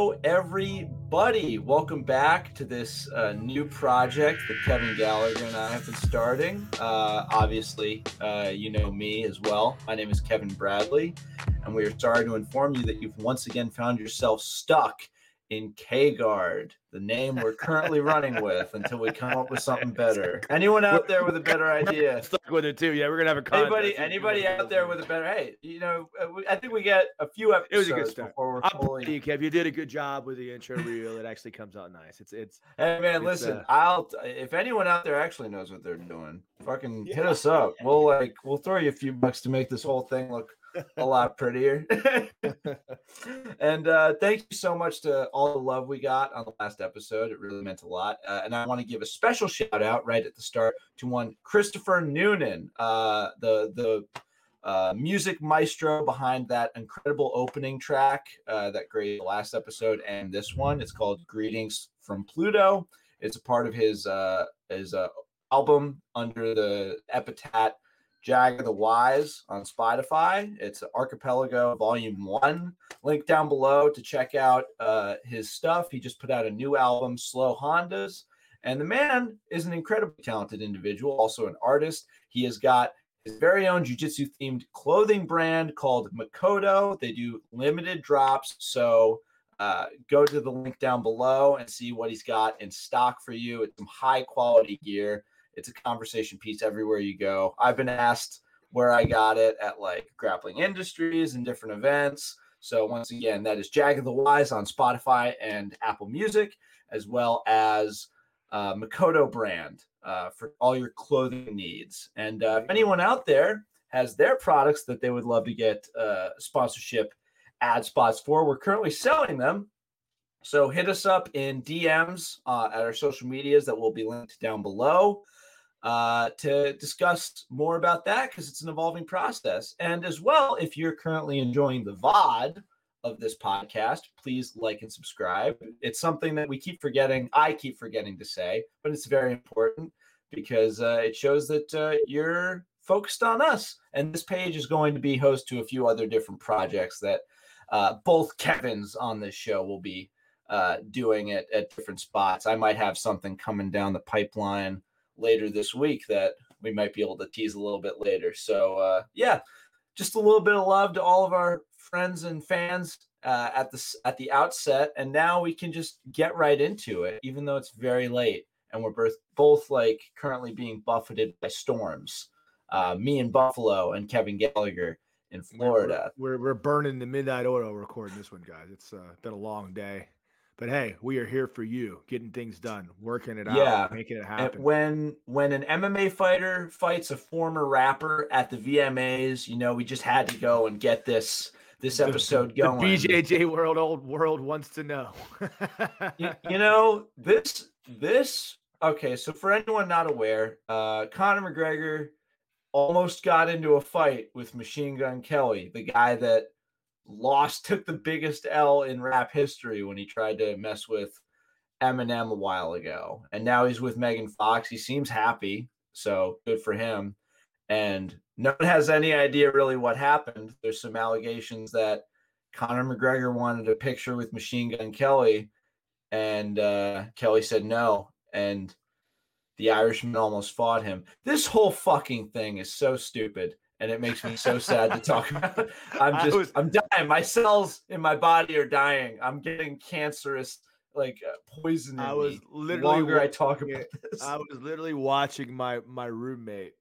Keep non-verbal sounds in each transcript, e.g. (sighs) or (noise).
Everybody. Welcome back to this uh, new project that Kevin Gallagher and I have been starting. Uh, obviously, uh, you know me as well. My name is Kevin Bradley, and we are sorry to inform you that you've once again found yourself stuck in K Guard, the name we're currently running with until we come up with something better. (laughs) Anyone out there with a better (laughs) idea? Stuck with it too. Yeah, we're gonna have a contest. Anybody, anybody out there with a better? Hey, you know, uh, I think we get a few episodes It was a good start. before we're I'm fully. you, Kev. You did a good job with the intro reel. It actually comes out nice. It's it's Hey man, It's, listen. uh, I'll if anyone out there actually knows what they're doing, fucking hit us up. We'll like we'll throw you a few bucks to make this whole thing look a lot prettier. (laughs) (laughs) and uh, thank you so much to all the love we got on the last episode. It really meant a lot. Uh, and I want to give a special shout out right at the start to one Christopher Noonan, uh, the the uh, music maestro behind that incredible opening track uh, that great last episode and this one. It's called "Greetings from Pluto." It's a part of his uh, his uh, album under the epithet Jaga the Wise on Spotify. It's Archipelago Volume One. Link down below to check out uh, his stuff. He just put out a new album, Slow Hondas. And the man is an incredibly talented individual, also an artist. He has got his very own jujitsu themed clothing brand called Mikoto. They do limited drops. So uh, go to the link down below and see what he's got in stock for you. It's some high quality gear. It's a conversation piece everywhere you go. I've been asked where I got it at like Grappling Industries and different events. So once again, that is Jaga the Wise on Spotify and Apple Music, as well as uh, Mikoto brand uh, for all your clothing needs. And uh, if anyone out there has their products that they would love to get uh, sponsorship ad spots for, we're currently selling them. So hit us up in DMs uh, at our social medias that will be linked down below uh, to discuss more about that because it's an evolving process. And as well, if you're currently enjoying the VOD of this podcast, please like and subscribe. It's something that we keep forgetting. I keep forgetting to say, but it's very important because uh, it shows that uh, you're focused on us. And this page is going to be host to a few other different projects that uh, both Kevins on this show will be uh, doing it at different spots. I might have something coming down the pipeline later this week that we might be able to tease a little bit later. So uh, yeah, just a little bit of love to all of our friends and fans uh, at the at the outset, and now we can just get right into it, even though it's very late and we're both both like currently being buffeted by storms. Uh, me in Buffalo and Kevin Gallagher in we're- Florida. We're, we're burning the midnight oil recording this one, guys. It's uh, been a long day, but hey, we are here for you, getting things done, working it out, Yeah, making it And happen. when when an MMA fighter fights a former rapper at the VMAs, you know, we just had to go and get this this episode the going. BJJ world, old world wants to know. you, (laughs) you know this this okay so for anyone not aware uh conor mcgregor almost got into a fight with machine gun kelly the guy that lost took the biggest l in rap history when he tried to mess with eminem a while ago. And now he's with megan fox. He seems happy so good for him. And no one has any idea really what happened. There's some allegations that conor mcgregor wanted a picture with machine gun kelly and uh, Kelly said no, and the Irishman almost fought him. This whole fucking thing is so stupid, and it makes me so sad to talk (laughs) about. I'm just, was- I'm dying. My cells in my body are dying. I'm getting cancerous, like uh, poison. I was me literally longer I talk about this. I was literally watching my my roommate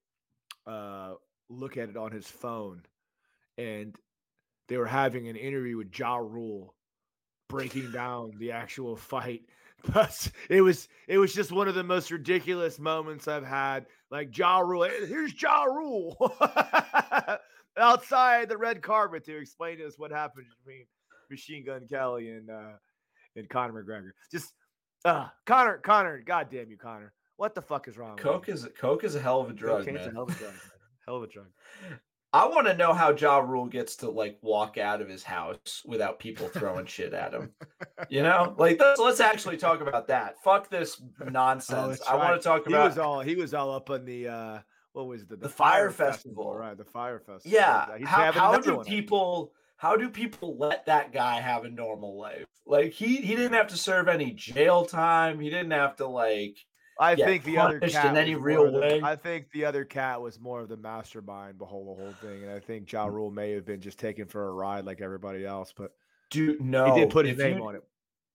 uh look at it on his phone and they were having an interview with Ja Rule breaking down the actual fight. (laughs) But it was it was just one of the most ridiculous moments I've had. Like Ja Rule, here's Ja Rule (laughs) outside the red carpet to explain to us what happened between Machine Gun Kelly and uh and Conor McGregor. Just uh Connor, Connor, god damn you, Connor. What the fuck is wrong? with Coke you? is Coke is a hell of a drug, Cocaine's man. a hell of a drug. Hell of a drug. (laughs) I want to know how Ja Rule gets to like walk out of his house without people throwing shit at him. You know, like let's, let's actually talk about that. Fuck this nonsense. that's I want right. to talk about. He was all he was all up on the uh what was it? The Fyre Festival. right? The Fyre Festival. yeah. He's How, how do people how do people let that guy have a normal life? Like he he didn't have to serve any jail time. He didn't have to like I think the other cat in any real the, way. I think the other cat was more of the mastermind behind the whole thing, and I think Ja Mm. Rule may have been just taken for a ride like everybody else, but do no. he did put his name you- on it.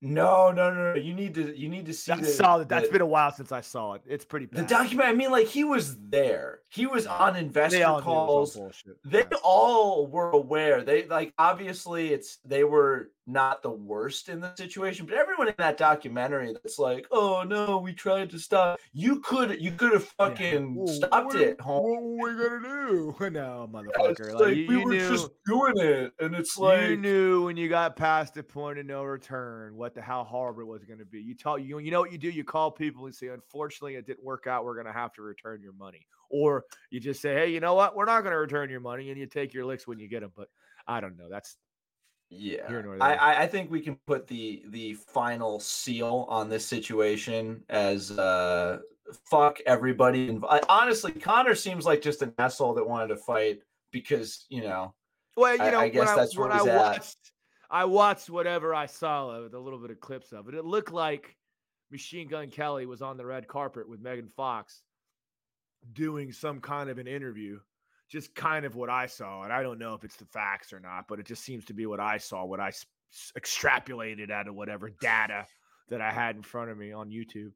No, no, no, no. You need to you need to see That's the, solid. That's the- been a while since I saw it. It's pretty the document. I mean, like he was there. He was on They investor all calls. they Yeah. all were aware they like obviously it's they were not the worst in the situation but everyone in that documentary that's like oh no we tried to stop you could you could have Yeah. fucking Well, stopped what, it What home were we gonna do? (laughs) No, motherfucker. it's like, like you, we you were knew, just doing it and it's like you knew when you got past the point of no return what the how horrible it was going to be. You tell you you know what you do. You call people and say, "Unfortunately, it didn't work out. We're going to have to return your money." Or you just say, "Hey, you know what? We're not going to return your money," and you take your licks when you get them. But I don't know. That's yeah Here nor I. I i think we can put the the final seal on this situation as uh fuck everybody inv- I, honestly connor seems like just an asshole that wanted to fight because you know well, you know. I guess when that's I, where when I he's at. watched. I watched whatever I saw of it, a little bit of clips of it. It looked like Machine Gun Kelly was on the red carpet with Megan Fox doing some kind of an interview. Just kind of what I saw, and I don't know if it's the facts or not, but it just seems to be what I saw, what I s- extrapolated out of whatever data that I had in front of me on YouTube.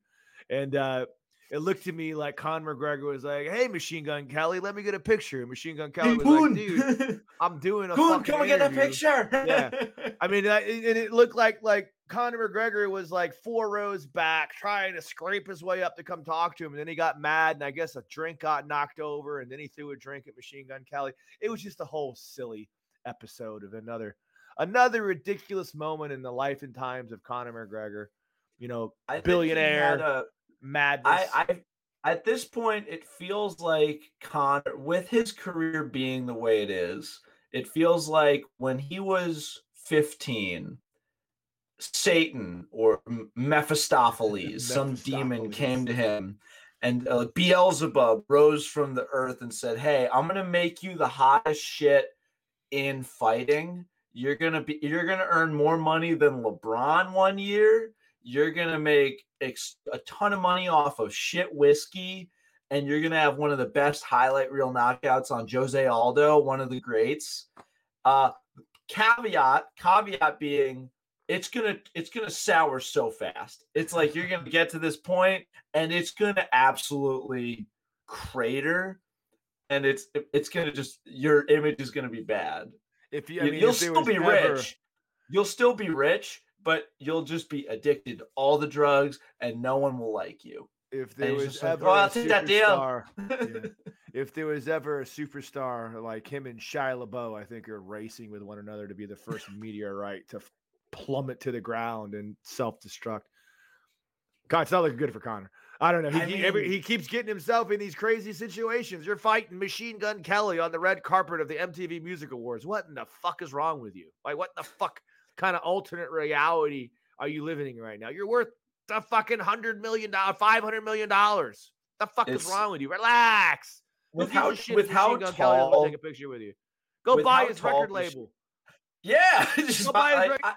And uh, it looked to me like Con McGregor was like, "Hey, Machine Gun Kelly, let me get a picture." And Machine Gun Kelly hey was Boone, like, "Dude, (laughs) I'm doing a Boone, fucking come and get a picture Yeah. (laughs) I mean, uh, and and it looked like like Conor McGregor was like four rows back, trying to scrape his way up to come talk to him, and then he got mad, and I guess a drink got knocked over, and then he threw a drink at Machine Gun Kelly. It was just a whole silly episode of another another ridiculous moment in the life and times of Conor McGregor. You know, I think he billionaire had a- madness. I, I at this point it feels like Connor with his career being the way it is, it feels like when he was 15, Satan or M- Mephistopheles, (laughs) some demon came to him and uh, Beelzebub rose from the earth and said, "Hey, I'm going to make you the hottest shit in fighting. You're going to be you're going to earn more money than LeBron one year. You're going to make ex- a ton of money off of shit whiskey and you're going to have one of the best highlight reel knockouts on Jose Aldo, one of the greats." Uh caveat caveat being it's gonna it's gonna sour so fast. It's like you're gonna get to this point and it's gonna absolutely crater and it's it's gonna just your image is gonna be bad. If you, You- I mean, you'll if still be ever- rich. You'll still be rich but you'll just be addicted to all the drugs and no one will like you If there was just like, ever "Oh, a I'll that deal." superstar, (laughs) Yeah. if there was ever a superstar like him and Shia LaBeouf, I think are racing with one another to be the first (laughs) meteorite to f- plummet to the ground and self-destruct. God, it's not looking good for Connor. I don't know. He, I he, every, he keeps getting himself in these crazy situations. You're fighting Machine Gun Kelly on the red carpet of the MTV Music Awards. What in the fuck is wrong with you? Like, what the fuck kind of alternate reality are you living in right now? You're worth a fucking hundred million dollar, five hundred million dollars. The fuck is wrong with you? Relax. With how with how Gun Kelly tall take a picture with you? Go buy his record label. yeah (laughs) just Go buy his I- record I-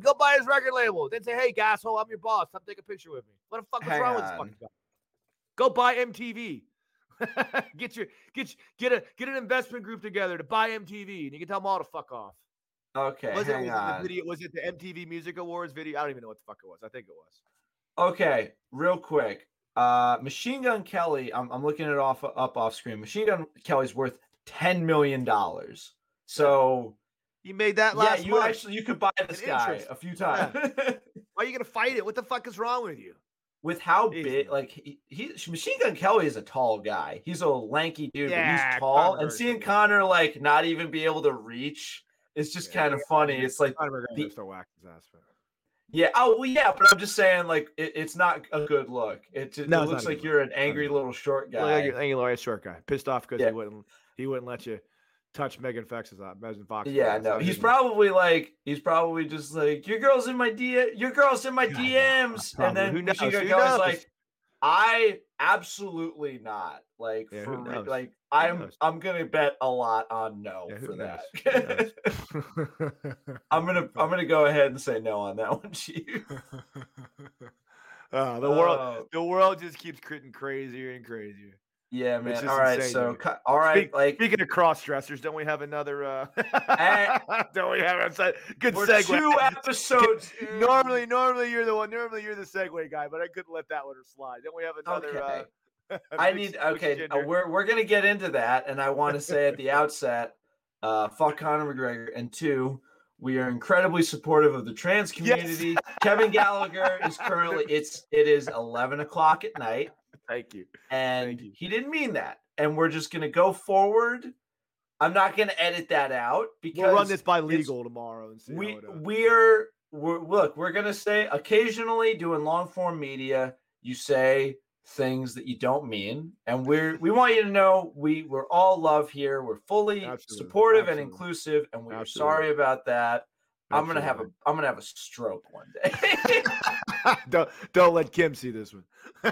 Go- buy his record label. Then say, "Hey, gasshole, I'm your boss. Come take a picture with me." What the fuck is wrong with this fucking guy? Go buy MTV. (laughs) get your get get a get an investment group together to buy MTV, and you can tell them all to fuck off. Okay Was it, hang was it on the video? Was it the MTV Music Awards video? I don't even know what the fuck it was. I think it was. Okay, real quick. Uh Machine Gun Kelly, I'm, I'm looking it off up off screen. Machine Gun Kelly's worth 10 million dollars. So You made that last. yeah, you month. actually you could buy this An guy interest. a few times. (laughs) Why are you gonna fight it? What the fuck is wrong with you? With how Jeez, big like he, he Machine Gun Kelly is a tall guy. He's a lanky dude, but he's tall. And seeing Connor like not even be able to reach it's just Yeah. kind of funny. It's like the- still whacked his ass. man. Yeah. Oh, well, yeah. But I'm just saying, like, it, it's not a good look. It, just, No, it looks like you're an angry little short guy. like you're angry little short guy, pissed off because Yeah. he wouldn't he wouldn't let you touch Megan Fox's uh, Megan Fox. Yeah, no, he's probably like he's probably just like your girl's in my D, your girl's in my Yeah, yeah, DMs, and then Who knows? Kelly's knows? like, I absolutely not. Like Yeah, for like I'm? I'm gonna bet a lot on no Yeah, for knows? (laughs) that. (laughs) I'm gonna I'm gonna go ahead and say no on that one, (laughs) Chief. Uh, the world, Oh, the world just keeps getting crazier and crazier. Yeah, man. All right, insane, so dude. all right, Speak- like Speaking of cross dressers, don't we have another? Uh, (laughs) don't we have a good we're segue? two (laughs) episodes. normally, normally you're the one. Normally you're the segue guy, but I couldn't let that one slide. Then we have another. (laughs) Okay. Uh, I need okay. uh, we're we're gonna get into that, and I want to say at the outset, uh, fuck Conor McGregor, and two, we are incredibly supportive of the trans Yes. community. Kevin Gallagher is currently it's it is eleven o'clock at night, Thank you. and you. he didn't mean that, and we're just gonna go forward. I'm not gonna edit that out because We'll run this by legal tomorrow and see. we how it, we're we're look we're gonna say occasionally doing long form media you say things that you don't mean and we're we want you to know we we're all love here we're fully Absolutely, supportive and inclusive and we're Absolutely. sorry about that i'm gonna have a Absolutely. i'm gonna have a stroke one day (laughs) (laughs) don't don't let Kim see this one.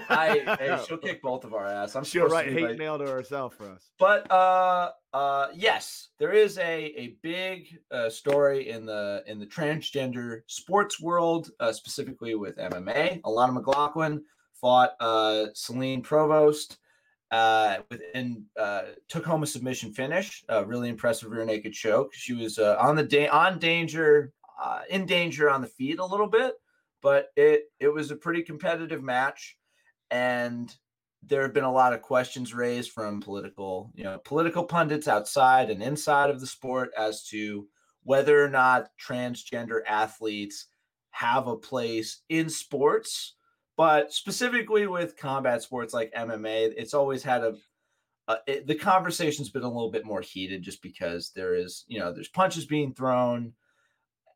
i (laughs) hey, she'll kick both of our ass i'm She'll write to hate like- mail to herself for us. but uh uh yes there is a a big uh, story in the in the transgender sports world uh, specifically with mma alana mclaughlin fought uh celine provost uh within uh took home a submission finish a really impressive rear naked choke she was uh, on the day on danger uh in danger on the feet a little bit but it it was a pretty competitive match and there have been a lot of questions raised from political, you know, political pundits outside and inside of the sport as to whether or not transgender athletes have a place in sports, but specifically with combat sports like MMA, it's always had a uh, it, the conversation's been a little bit more heated just because there is, you know, there's punches being thrown,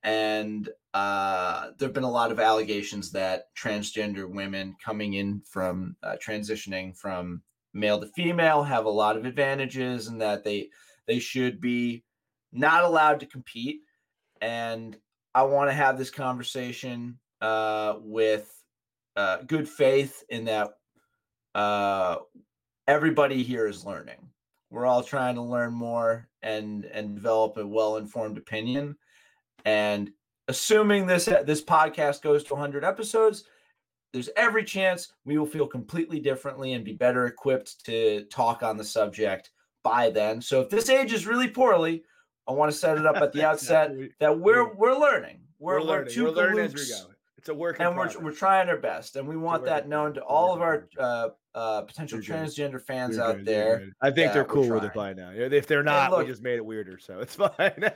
and uh, there have been a lot of allegations that transgender women coming in from uh, transitioning from male to female have a lot of advantages, and that they they should be not allowed to compete. And I want to have this conversation uh, with uh, good faith in that uh, everybody here is learning. We're all trying to learn more and and develop a well informed opinion. And assuming this this podcast goes to 100 episodes, there's every chance we will feel completely differently and be better equipped to talk on the subject by then. So if this ages really poorly, I want to set it up at the (laughs) outset that we're we're- we're learning. We're, We're, we're, learning. two We're learning as we go. It's a work and we're progress. we're trying our best, and we want that known to all of our uh, uh, potential You're good. transgender fans You're out good, there. I think they're cool with it trying. by now. If they're not, look- we just made it weirder, so it's (laughs) fine.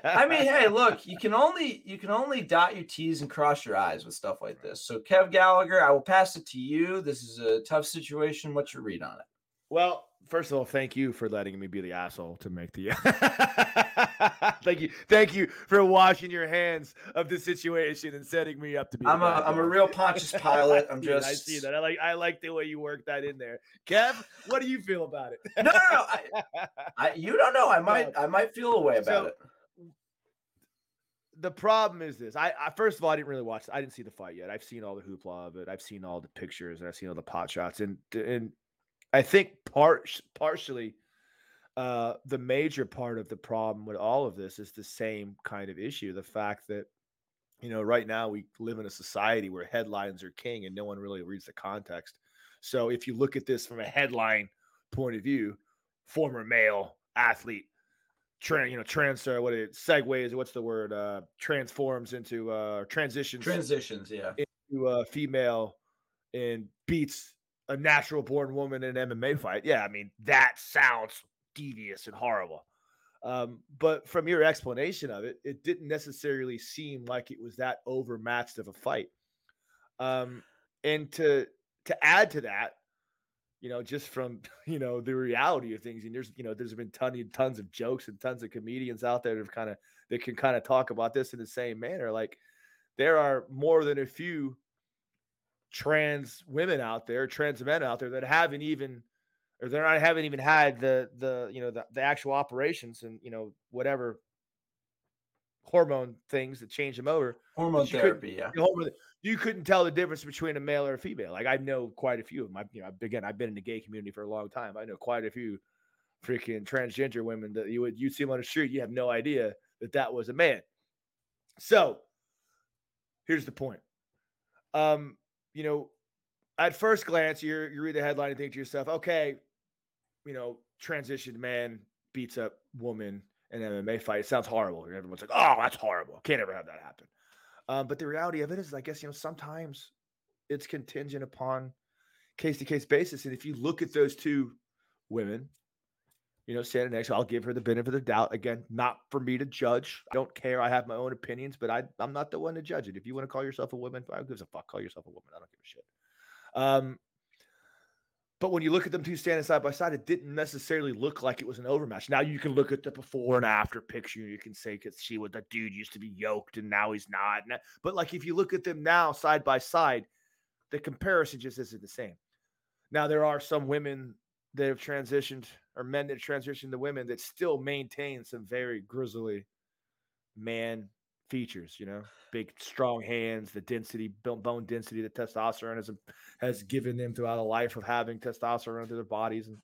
I mean, hey, look, you can only you can only dot your T's and cross your I's with stuff like this. So, Kev Gallagher, I will pass it to you. This is a tough situation. What's your read on it? Well, first of all, thank you for letting me be the asshole to make the. (laughs) thank you, thank you for washing your hands of the situation and setting me up to be. I'm a I'm a real Pontius Pilate. (laughs) I'm just I see that. I like. I like the way you work that in there, Kev. What do you feel about it? no, no, no. I, I, (laughs) you don't know. I might I might feel a way about So- it. the problem is this. I, I first of all, I didn't really watch. I didn't see the fight yet. I've seen all the hoopla of it. I've seen all the pictures and I've seen all the pot shots. And and I think part partially, uh, the major part of the problem with all of this is the same kind of issue. The fact that you know right now we live in a society where headlines are king and no one really reads the context. So if you look at this from a headline point of view, former male athlete trans, you know, transfer, what it segues, what's the word? Uh, transforms into uh, transitions Transitions, yeah. into a female and beats a natural born woman in an MMA fight. Yeah, I mean that sounds devious and horrible. Um, but from your explanation of it, it didn't necessarily seem like it was that overmatched of a fight. Um, and to to add to that, you know, just from (laughs) you know the reality of things, and there's you know there's been tons tons of jokes and tons of comedians out there that have kind of that can kind of talk about this in the same manner. Like there are more than a few trans women out there, trans men out there that haven't even or they're not haven't even had the the you know the, the actual operations and you know whatever hormone things that change them over. Hormone therapy, yeah. Hormone, you couldn't tell the difference between a male or a female. Like I know quite a few of my, you know, again, I've been in the gay community for a long time. I know quite a few freaking transgender women that you would you see them on the street, you have no idea that that was a man. So here's the point. Um, you know, at first glance, you you read the headline and think to yourself, okay, you know, transitioned man beats up woman in an MMA fight. It sounds horrible. Everyone's like, oh, that's horrible. Can't ever have that happen. Um, but the reality of it is, I guess, you know, sometimes it's contingent upon case to case basis. And if you look at those two women, you know, standing next, I'll give her the benefit of the doubt. Again, not for me to judge. I don't care. I have my own opinions, but I, I'm not the one to judge it. If you want to call yourself a woman, I give a fuck. Call yourself a woman. I don't give a shit. Um, but when you look at them two standing side by side, it didn't necessarily look like it was an overmatch. Now you can look at the before and after picture. You can say because she was the dude used to be yoked and now he's not. But like if you look at them now side by side, the comparison just isn't the same. Now there are some women that have transitioned or men that transitioned to women that still maintain some very grizzly man features, you know, big, strong hands, the density, bone density that testosterone has, has given them throughout a life of having testosterone through their bodies and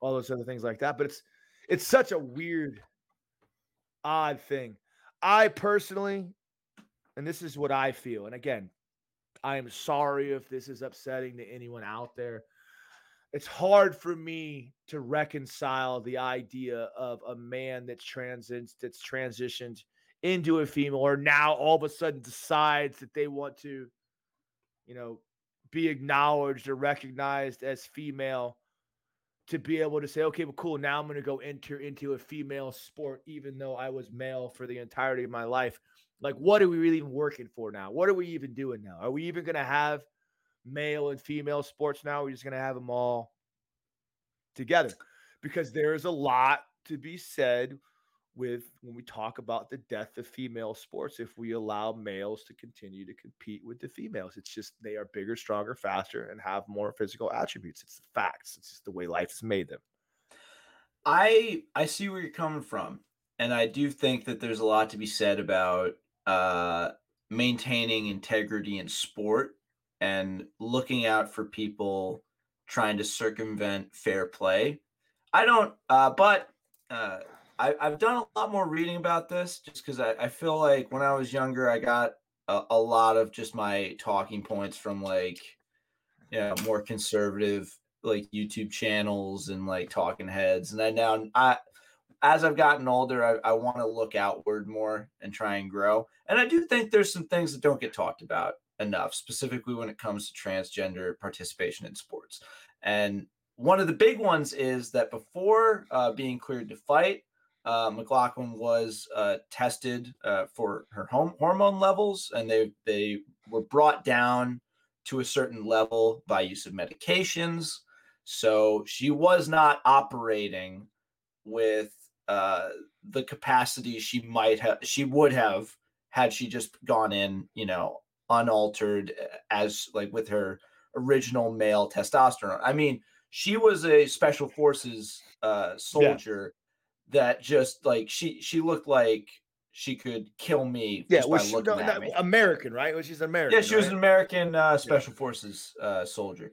all those other things like that. But it's, it's such a weird, odd thing. I personally, and this is what I feel. And again, I am sorry if this is upsetting to anyone out there. It's hard for me to reconcile the idea of a man that's transits that's transitioned into a female or now all of a sudden decides that they want to, you know, be acknowledged or recognized as female to be able to say, okay, well, cool. Now I'm going to go enter into a female sport, even though I was male for the entirety of my life. Like, what are we really working for now? What are we even doing now? Are we even going to have male and female sports now? We're just going to have them all together. Because there's a lot to be said with when we talk about the death of female sports if we allow males to continue to compete with the females. It's just they are bigger stronger faster and have more physical attributes. It's the facts. It's just the way life has made them. I i see where you're coming from and i do think that there's a lot to be said about uh maintaining integrity in sport and looking out for people trying to circumvent fair play i don't uh but uh I, have done a lot more reading about this just because I, I, feel like when I was younger, I got a, a, lot of just my talking points from like, you know, more conservative like YouTube channels and like talking heads. And I now, I, as I've gotten older, I, I want to look outward more and try and grow. And I do think there's some things that don't get talked about enough, specifically when it comes to transgender participation in sports. And one of the big ones is that before uh, being cleared to fight, uh, McLaughlin was uh, tested uh, for her home hormone levels, and they they were brought down to a certain level by use of medications. So she was not operating with uh, the capacity she might have, she would have had she just gone in, you know, unaltered uh, as like with her original male testosterone. I mean, she was a special forces uh, soldier that just like she she looked like she could kill me yeah, by she, looking no, at me. American, right? Well, she's American. Yeah, she right? was an American uh, special yeah. forces uh, soldier,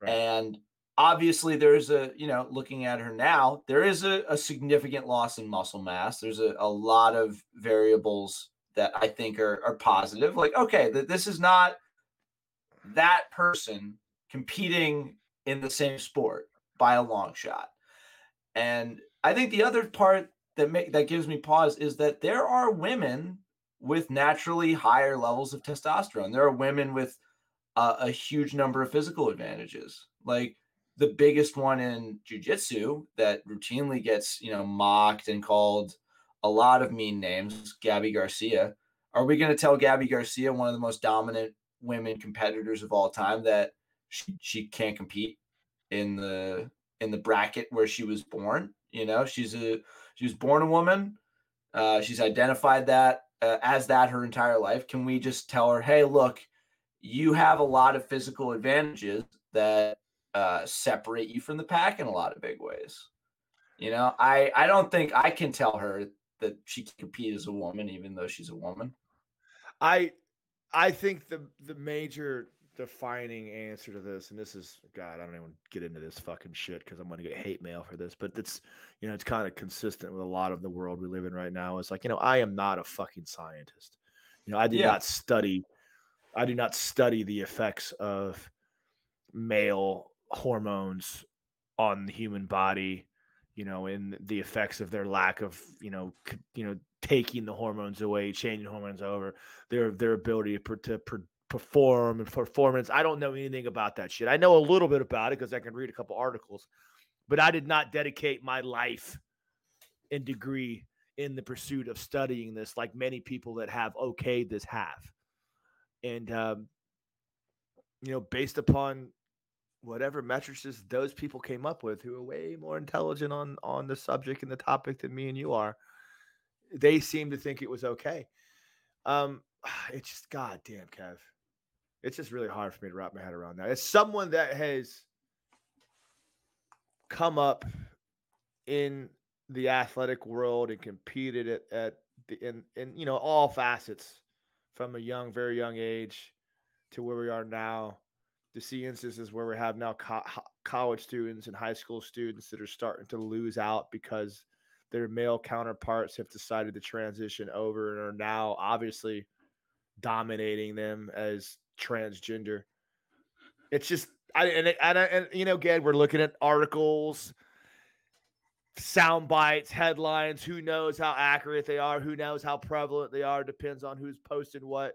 right. and obviously there's a you know looking at her now, there is a, a significant loss in muscle mass. There's a, a lot of variables that I think are are positive. Like, okay, that this is not that person competing in the same sport by a long shot, and I think the other part that make that gives me pause is that there are women with naturally higher levels of testosterone. There are women with a huge number of physical advantages. Like the biggest one in jujitsu that routinely gets, you know, mocked and called a lot of mean names, Gabby Garcia. Are we going to tell Gabby Garcia, one of the most dominant women competitors of all time, that she, she can't compete in the in the bracket where she was born? You know, she's a she was born a woman. Uh, she's identified that uh, as that her entire life. Can we just tell her, hey, look, you have a lot of physical advantages that uh, separate you from the pack in a lot of big ways. You know, I I don't think I can tell her that she can compete as a woman, even though she's a woman? I I think the the major defining answer to this, and this is God, I don't even get into this fucking shit because I'm gonna get hate mail for this, but it's you know, it's kind of consistent with a lot of the world we live in right now. It's like, you know, I am not a fucking scientist. You know, I did yeah. not study I do not study the effects of male hormones on the human body, you know, and the effects of their lack of, you know, c- you know, taking the hormones away, changing hormones over, their their ability to, to, to perform and performance. I don't know anything about that shit. I know a little bit about it because I can read a couple articles, but I did not dedicate my life and degree in the pursuit of studying this like many people that have okayed this have. And um, you know, based upon whatever metrics those people came up with who are way more intelligent on on the subject and the topic than me and you are, they seem to think it was okay. Um, (sighs) it's just goddamn, Kev. It's just really hard for me to wrap my head around that. As someone that has come up in the athletic world and competed at, at the in, in you know all facets from a young, very young age to where we are now. To see instances where we have now co- college students and high school students that are starting to lose out because their male counterparts have decided to transition over and are now obviously dominating them as transgender. It's just I and and, and you know again we're looking at articles, sound bites, headlines. Who knows how accurate they are? Who knows how prevalent they are? Depends on who's posting what.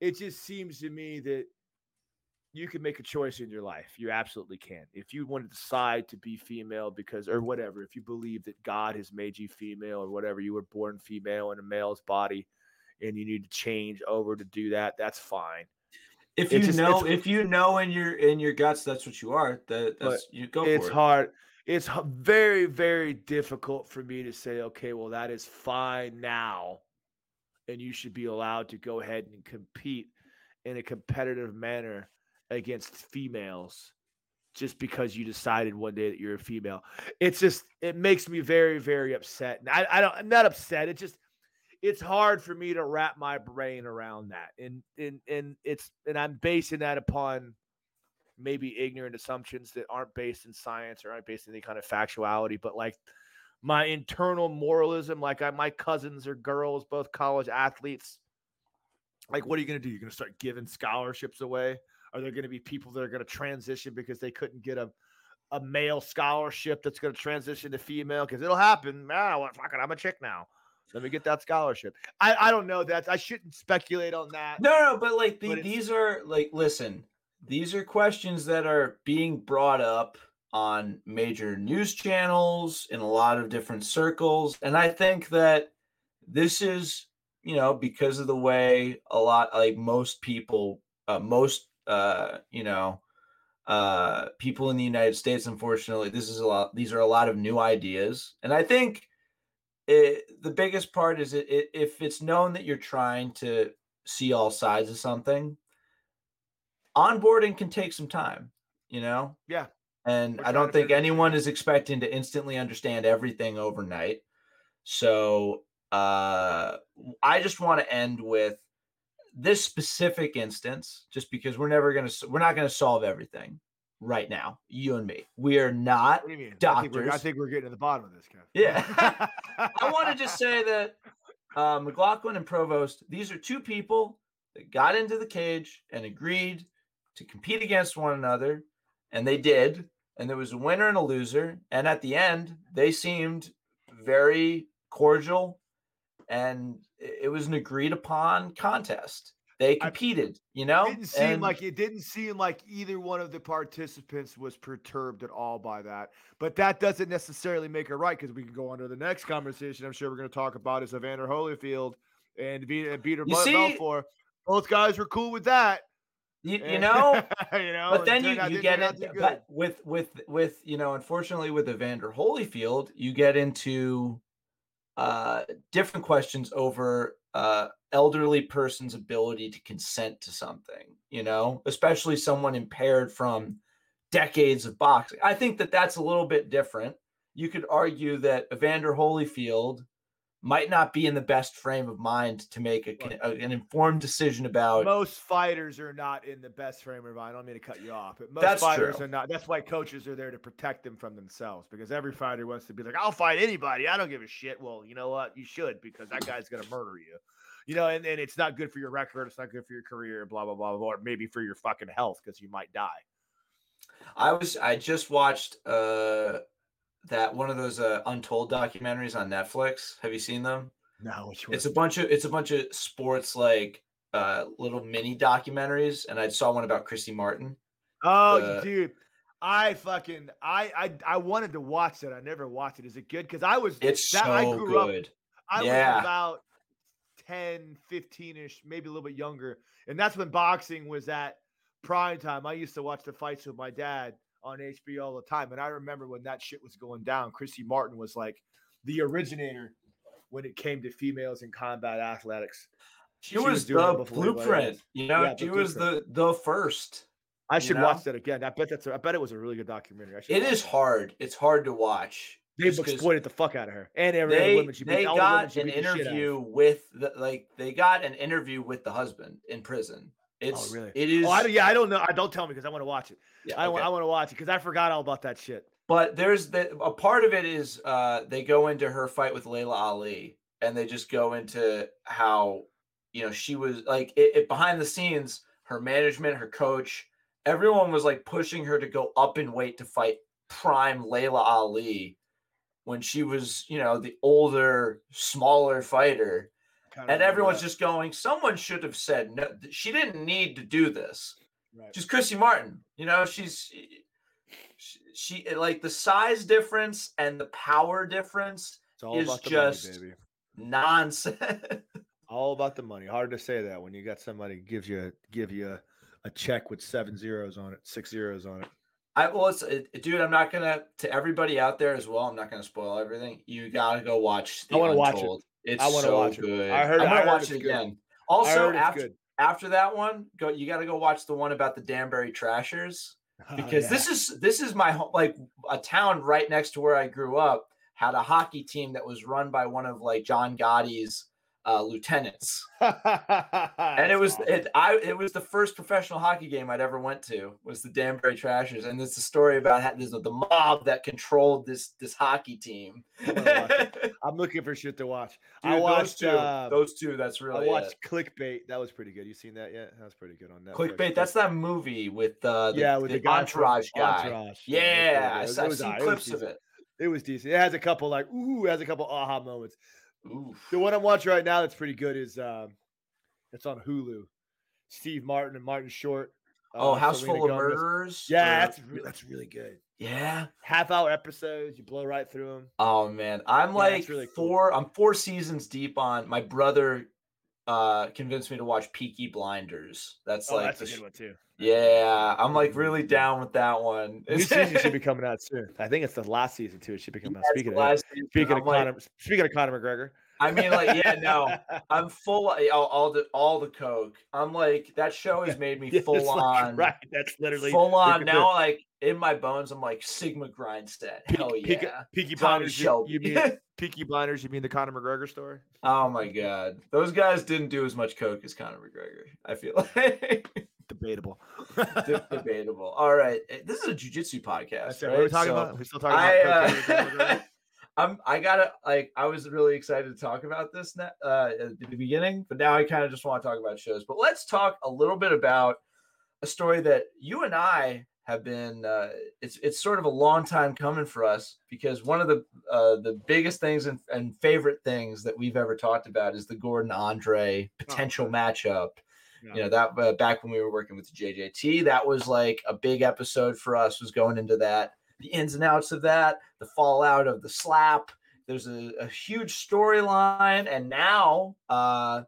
It just seems to me that you can make a choice in your life. You absolutely can. If you want to decide to be female because, or whatever, if you believe that God has made you female or whatever, you were born female in a male's body and you need to change over to do that, that's fine if you just, know if you know in your in your guts that's what you are that that's you go it's it. It's hard it's very very difficult for me to say okay well that is fine now and you should be allowed to go ahead and compete in a competitive manner against females just because you decided one day that you're a female it's just it makes me very very upset and i, I don't i'm not upset it just it's hard for me to wrap my brain around that. And and and it's and I'm basing that upon maybe ignorant assumptions that aren't based in science or aren't based in any kind of factuality, but like my internal moralism, like I, my cousins are girls, both college athletes. Like, what are you going to do? You're going to start giving scholarships away? Are there going to be people that are going to transition because they couldn't get a, a male scholarship that's going to transition to female? Because it'll happen. Ah, well, fuck it, I'm a chick now. Let me get that scholarship. I, I don't know that. I shouldn't speculate on that. No, no, but like the, but these are like listen, these are questions that are being brought up on major news channels in a lot of different circles. And I think that this is, you know, because of the way a lot like most people, uh, most uh, you know, uh people in the United States, unfortunately, this is a lot, these are a lot of new ideas. And I think it, the biggest part is it, it, if it's known that you're trying to see all sides of something, onboarding can take some time, you know? Yeah. And I don't think anyone is expecting to instantly understand everything overnight. So uh, I just want to end with this specific instance, just because we're never going to, we're not going to solve everything right now, you and me. We are not what do you mean? doctors. I think, I think we're getting to the bottom of this, Kev. Yeah. (laughs) I want to just say that uh, McLaughlin and Provost, these are two people that got into the cage and agreed to compete against one another, and they did. And there was a winner and a loser. And at the end, they seemed very cordial, and it was an agreed upon contest they competed, I, you know. It didn't seem and, like it didn't seem like either one of the participants was perturbed at all by that. But that doesn't necessarily make it right because we can go on to the next conversation. I'm sure we're going to talk about is Evander Holyfield and Vitor Belfort. Both guys were cool with that. You, eh, you know, (laughs) you know, but then you, you get it. But with with with you know, unfortunately, with Evander Holyfield, you get into uh different questions over uh elderly person's ability to consent to something, you know, especially someone impaired from decades of boxing. I think that that's a little bit different. You could argue that Evander Holyfield might not be in the best frame of mind to make a, a, an informed decision about. Most fighters are not in the best frame of mind. I don't mean to cut you off, but most That's fighters true. are not. That's why coaches are there to protect them from themselves because every fighter wants to be like, I'll fight anybody. I don't give a shit. Well, you know what? You should because that guy's going to murder you. You know, and, and it's not good for your record. It's not good for your career, blah, blah, blah, blah, or maybe for your fucking health because you might die. I was I just watched uh that one of those uh, untold documentaries on Netflix. Have you seen them? No, which It's a bunch of it's a bunch of sports like uh little mini documentaries, and I saw one about Christy Martin. Oh, the- dude. I fucking I I I wanted to watch it. I never watched it. Is it good? Because I was It's that so I grew up good. I Yeah. was about 10, 15 ish, maybe a little bit younger. And that's when boxing was at prime time. I used to watch the fights with my dad on HBO all the time. And I remember when that shit was going down, Chrissy Martin was like the originator when it came to females in combat athletics. She, she was was, the blueprint. You know, Yeah, she was the the first. I You should know? watch that again. I bet that's a, I bet it was a really good documentary. It is that. hard. It's hard to watch. They've exploited the fuck out of her. And every They woman she they all the women got an the of. interview with the like they got an interview with the husband in prison. Oh, it's oh, really? it is Oh, I, yeah, I don't know. I don't tell me because I want to watch it. Yeah, I, okay. I want to watch it because I forgot all about that shit. But there's the a part of it is uh they go into her fight with Laila Ali and they just go into how you know she was like it, it behind the scenes her management her coach everyone was like pushing her to go up in weight to fight prime Laila Ali when she was you know the older smaller fighter and everyone's that. just going someone should have said no she didn't need to do this Right. just Chrissy Martin. You know, she's she, she like the size difference and the power difference It's all is about the just- money, baby. nonsense. (laughs) All about the money. Hard to say that when you got somebody gives you give you a, a check with seven zeros on it, six zeros on it. I well, it's, it, dude. I'm not gonna to everybody out there as well. I'm not gonna spoil everything. You gotta go watch. The I wanna watch it. It's I so watch it. good. I heard- I'm gonna heard watch it again. Also, after good. After that one, go. You got to go watch the one about the Danbury Trashers. Oh, because this is this is my home like a town right next to where I grew up had a hockey team that was run by one of like John Gotti's uh, lieutenants, (laughs) and it was it I it was the first professional hockey game I'd ever went to was the Danbury Trashers, and it's a story about how there's the mob that controlled this this hockey team. I'm gonna watch it. (laughs) I'm looking for shit to watch. I watched. those two, uh, those two. That's I really watched it. Clickbait. That was pretty good. You seen that yet? That was pretty good on that. Clickbait. That's that movie with uh, the, yeah, with the, the guy entourage guy. Entourage. Yeah, was I- was seen clips of it. It was decent. It has a couple like ooh, it has a couple aha moments. Oof. The one I'm watching right now that's pretty good is um, it's on Hulu. Steve Martin and Martin Short. Oh, uh, House Selena Full of Gomez. Murderers. Yeah, or- that's re- that's really good. yeah. Half hour episodes, you blow right through them. Oh man, I'm Yeah, like really cool. four. I'm four seasons deep on. My brother uh convinced me to watch Peaky Blinders. That's Oh, like that's a good one too. Yeah. I'm like really mm. down with that one. New (laughs) season should be coming out soon. I think it's the last season too. It should be coming out. Speaking of season. speaking of like- Conor, speaking of Conor McGregor. I mean, like, yeah, no, (laughs) I'm full. All, all the all the coke. I'm like that show has made me Yeah, (laughs) full like- on, right? That's literally full on. Now, like in my bones, I'm like Sigma Grindstead. Hell yeah. Peaky, Peaky Blinders. You, you mean (laughs) Peaky Blinders? You mean the Conor McGregor story? oh my god, those guys didn't do as much coke as Conor McGregor. I feel like. Debatable. De- debatable. All right, eh, this is a jujitsu podcast. Right? What are we talking So about? We're still talking I, about uh, McGregor? I'm. I gotta like. I was really excited to talk about this uh, at the beginning, but now I kind of just want to talk about shows. But let's talk a little bit about a story that you and I have been. Uh, it's it's sort of a long time coming for us because one of the uh, the biggest things and, and favorite things that we've ever talked about is the Gordon Andre potential matchup you know that uh, back when we were working with the JJT, that was like a big episode for us. Was going into that, the ins and outs of that, the fallout of the slap. There's a, a huge storyline, and now uh,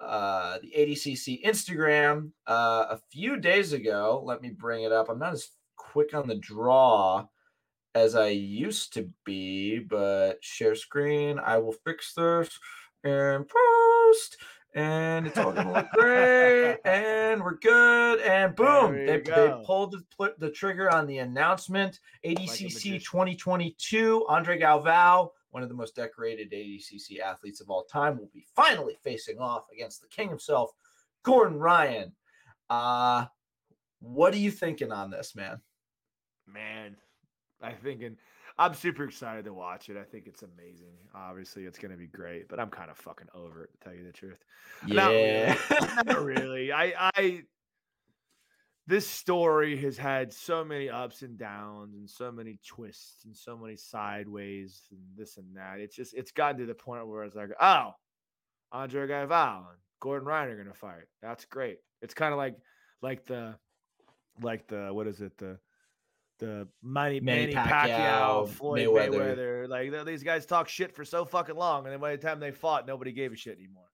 uh, the ADCC Instagram uh, a few days ago. Let me bring it up. I'm not as quick on the draw as I used to be, but share screen. I will fix this and post and it's all gonna look great, (laughs) and we're good, and boom, they, you they pulled the, pl- the trigger on the announcement. ADCC magician. 2022, Andre Galvao, one of the most decorated ADCC athletes of all time, will be finally facing off against the king himself, Gordon Ryan. Uh, what are you thinking on this, man? Man, I thinking I'm super excited to watch it. I think it's amazing. Obviously, it's going to be great, but I'm kind of fucking over it to tell you the truth. Yeah, not really. (laughs) not really. I, I, this story has had so many ups and downs and so many twists and so many sideways and this and that. It's just, it's gotten to the point where it's like, oh, Andre Galvão and Gordon Ryan are going to fight. That's great. It's kind of like, like the, like the, what is it? The, the Manny, Manny, Manny Pacquiao, Pacquiao, Floyd Mayweather. Mayweather. Like these guys talk shit for so fucking long, and then by the time they fought, nobody gave a shit anymore.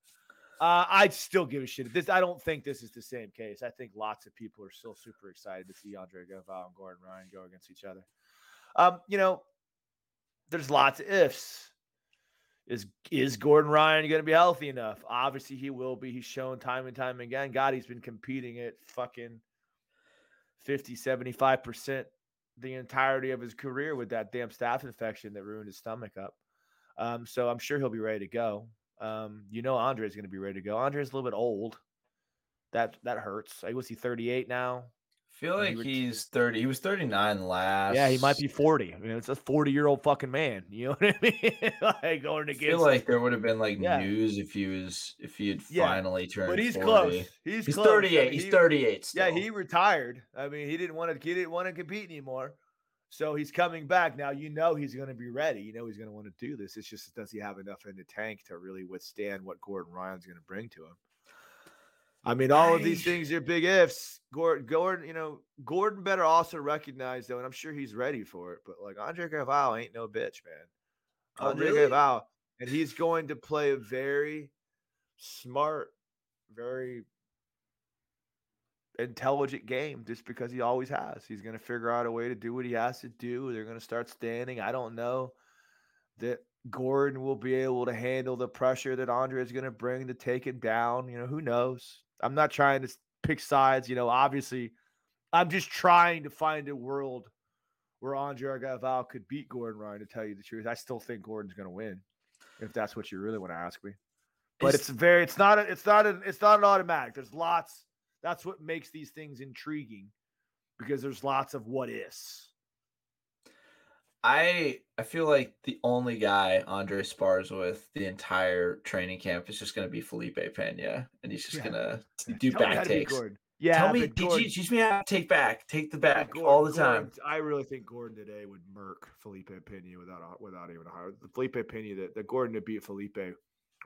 Uh, I'd still give a shit. This I don't think this is the same case. I think lots of people are still super excited to see Andre Galvão and Gordon Ryan go against each other. Um, you know, there's lots of ifs. Is is Gordon Ryan going to be healthy enough? Obviously, he will be. He's shown time and time again. God, he's been competing at fucking 50, 75 percent the entirety of his career with that damn staph infection that ruined his stomach up. Um, so I'm sure he'll be ready to go. Um, you know, Andre's going to be ready to go. Andre's a little bit old. That that hurts. I was he 38 now feel like he he's 30. He was 39 last. Yeah, he might be 40. I mean, it's a 40 year old fucking man. You know (laughs) what I mean? (laughs) like going against. I feel like there would have been like yeah. news if he was if he had yeah. finally turned. But he's 40. close. He's, he's close. 38. I mean, he's 38. Still. Yeah, he retired. I mean, he didn't want to. He didn't want to compete anymore. So he's coming back now. You know he's going to be ready. You know he's going to want to do this. It's just does he have enough in the tank to really withstand what Gordon Ryan's going to bring to him? I mean, all of these things are big ifs. Gordon, Gordon, you know, Gordon better also recognize though, and I'm sure he's ready for it. But like Andre Galvão ain't no bitch, man. Oh, Andre really? And he's going to play a very smart, very intelligent game just because he always has. He's going to figure out a way to do what he has to do. They're going to start standing. I don't know that Gordon will be able to handle the pressure that Andre is going to bring to take him down. You know, who knows? I'm not trying to pick sides. You know, obviously, I'm just trying to find a world where Andre Galvão could beat Gordon Ryan. To tell you the truth, I still think Gordon's going to win, if that's what you really want to ask me. But it's, it's very, it's not, a, it's not, a, it's not an automatic. There's lots. That's what makes these things intriguing, because there's lots of what is. I I feel like the only guy Andre spars with the entire training camp is just going to be Felipe Pena, and he's just yeah. going to do Tell back takes. Yeah, Tell me, Gordon, teach me how to take back, take the back Gordon, all the time. Gordon, I really think Gordon today would murk Felipe Pena without without even a hard. The Felipe Pena that the Gordon that beat Felipe,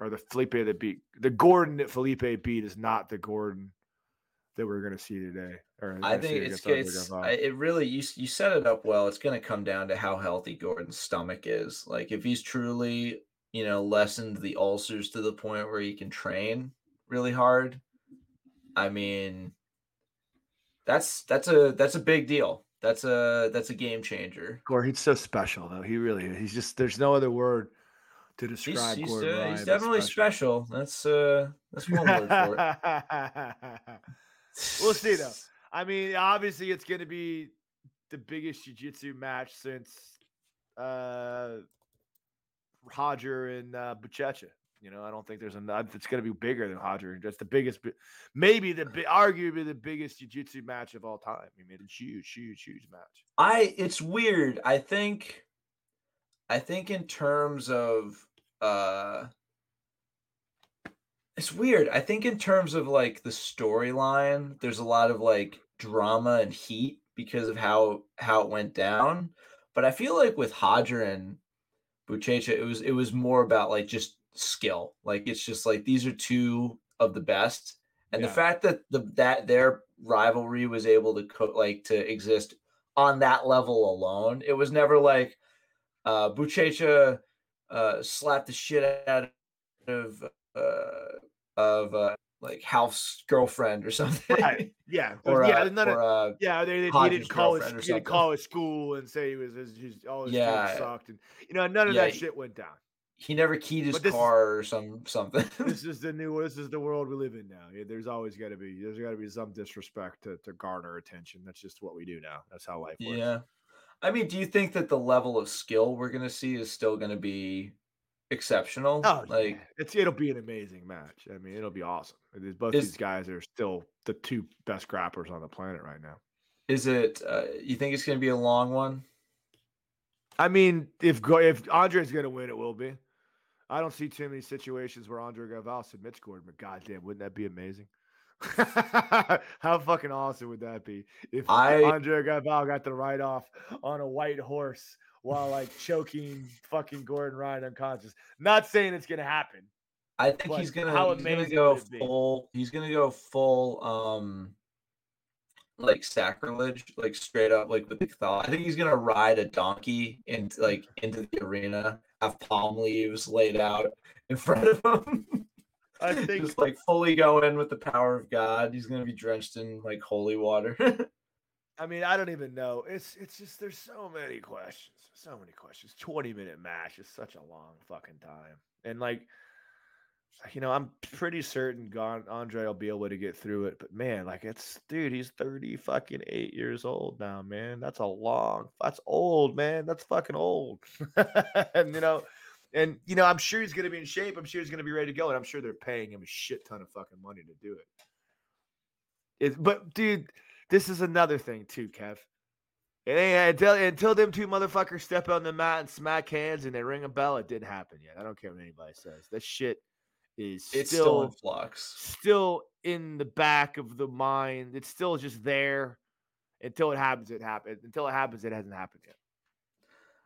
or the Felipe that beat the Gordon that Felipe beat is not the Gordon that we're going to see today. Or I think it's, it's it really you you set it up well. It's going to come down to how healthy Gordon's stomach is. Like if he's truly you know lessened the ulcers to the point where he can train really hard. I mean, that's that's a that's a big deal. That's a that's a game changer. Gordon, he's so special though. He really is. He's just there's no other word to describe he's, Gordon. He's, uh, he's definitely special. special. That's uh that's one word for it. (laughs) (laughs) we'll see though. I mean, obviously, it's going to be the biggest jiu-jitsu match since uh Roger and uh Buchecha. You know, I don't think there's enough. It's going to be bigger than Roger. That's the biggest, maybe the arguably the biggest jiu-jitsu match of all time. I mean, it's huge, huge, huge match. I. It's weird. I think. I think in terms of uh it's weird. I think in terms of like the storyline, there's a lot of like drama and heat because of how how it went down. But I feel like with Roger and Buchecha, it was it was more about like just skill. Like it's just like these are two of the best, and yeah. the fact that the that their rivalry was able to co- like to exist on that level alone, it was never like uh Buchecha uh slapped the shit out of uh of uh, like house girlfriend or something. Right. Yeah. (laughs) or, yeah. Uh, none or, of, uh, yeah. They, they, he didn't call his, he didn't call his school and say he was his, his all his yeah. sucked and you know none of yeah, that he, shit went down. He never keyed his car or some something. (laughs) this is the new. This is the world we live in now. Yeah, there's always got to be. There's got to be some disrespect to, to garner attention. That's just what we do now. That's how life works. Yeah. I mean, do you think that the level of skill we're gonna see is still gonna be exceptional? Oh, like yeah. it's it'll be an amazing match. I mean, it'll be awesome. Both Is- these guys are still the two best grapplers on the planet right now. is it uh, you think it's gonna be a long one? I mean, if Go- if Andre's gonna win, it will be. I don't see too many situations where Andre Galvão submits Gordon, but goddamn, wouldn't that be amazing? (laughs) How fucking awesome would that be if I- Andre Galvão got the write off on a white horse while like choking fucking Gordon Ryan unconscious? Not saying it's gonna happen. I think he's gonna how he's gonna go full he's gonna go full um like sacrilege, like straight up like with the thought. I think he's gonna ride a donkey and like into the arena, have palm leaves laid out in front of him. I (laughs) think just like fully go in with the power of God. He's gonna be drenched in like holy water. (laughs) I mean, I don't even know. It's it's just there's so many questions, so many questions. (laughs) Twenty minute match is such a long fucking time, and like, you know, I'm pretty certain Andre will be able to get through it. But man, like, it's dude, he's thirty fucking eight years old now, man. That's a long. That's old, man. That's fucking old. (laughs) and you know, and you know, I'm sure he's gonna be in shape. I'm sure he's gonna be ready to go, and I'm sure they're paying him a shit ton of fucking money to do it. It, but dude, this is another thing too, Kev. It ain't until until them two motherfuckers step on the mat and smack hands and they ring a bell. It didn't happen yet. I don't care what anybody says. That shit is it's still in flux. still in the back of the mind. It's still just there until it happens. It happens. Until it happens, it hasn't happened yet.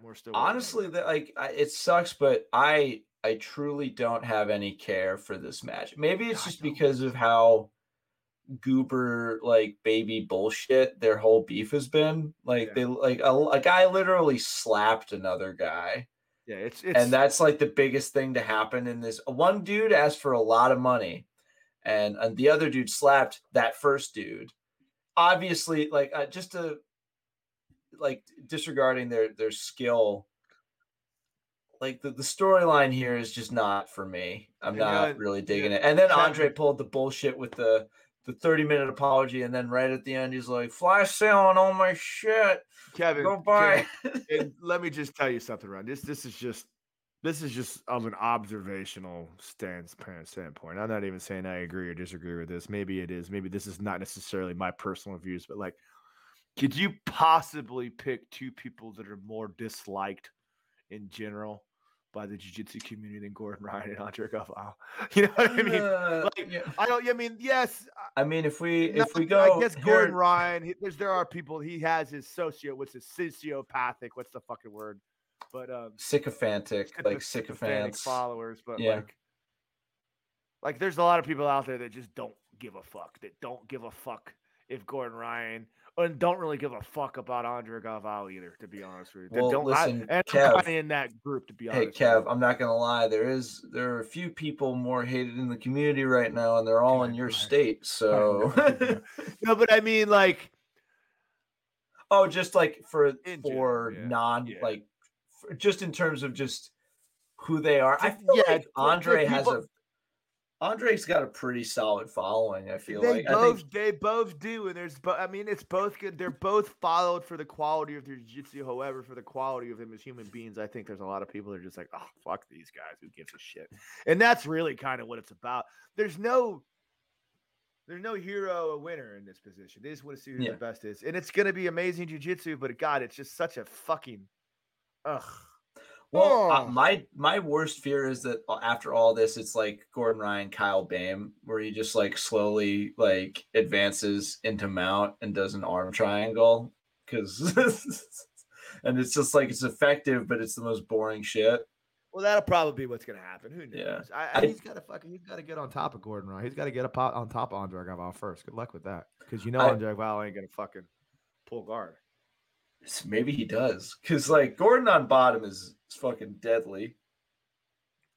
We're still Honestly, that. like I, it sucks, but I I truly don't have any care for this match. Maybe it's I just because of how goober like baby bullshit their whole beef has been. Like Yeah. they like a, a guy literally slapped another guy, yeah, it's it's and that's like the biggest thing to happen in this. One dude asked for a lot of money, and and the other dude slapped that first dude. Obviously, like uh, just to like disregarding their their skill like the, the storyline here is just not for me i'm And, not and- really yeah, digging it and then andre pulled the bullshit with the the 30 minute apology and then right at the end he's like fly sale on all my shit Kevin. go buy Kevin, and (laughs) let me just tell you something, Ron. This this is just this is just of an observational stance standpoint. I'm not even saying I agree or disagree with this. Maybe it is. Maybe this is not necessarily my personal views, but like, could you possibly pick two people that are more disliked in general by the jiu-jitsu community than Gordon (laughs) Ryan and Andre Galvao? (laughs) You know what I mean? Uh, Like, yeah. I don't. I mean, yes, i mean if we no, if we go, I guess here- Gordon Ryan. He, there's there are people. He has his socio. What's his sociopathic? What's the fucking word? But um, sycophantic like sycophantic sycophants followers. But Yeah. like, like there's a lot of people out there that just don't give a fuck. That don't give a fuck if Gordon Ryan and don't really give a fuck about Andre Galvao either. To be honest with you, Well, don't, I- listen, and Kev. I'm in that group. To be honest. Hey Kev. I'm not gonna lie. There is there are a few people more hated in the community right now, and they're all in your state. So, (laughs) (laughs) no, but I mean, like, oh, just like for for yeah, non yeah. like for, just in terms of just who they are. I feel yeah, like Andre has people- a Andre's got a pretty solid following. I feel they like I both think they both do, and there's but I mean it's both good. They're both followed for the quality of their jiu-jitsu. However, for the quality of them as human beings, I think there's a lot of people that are just like, oh fuck these guys, who gives a shit? And that's really kind of what it's about. There's no there's no hero, a winner in this position. They just want to see who Yeah. the best is, and it's gonna be amazing jiu-jitsu. But God, it's just such a fucking ugh. Well, uh, my my worst fear is that uh, after all this, it's like Gordon Ryan, Kyle Boehm, where he just like slowly like advances into mount and does an arm triangle because, (laughs) and it's just like it's effective, but it's the most boring shit. Well, that'll probably be what's gonna happen. Who knows? Yeah. I, I, he's got to fucking. He's got to get on top of Gordon Ryan. He's got to get up o- on top of Andre Galvao first. Good luck with that, because you know I- Andre Galvao ain't gonna fucking pull guard. Maybe he does because like Gordon on bottom is, is fucking deadly.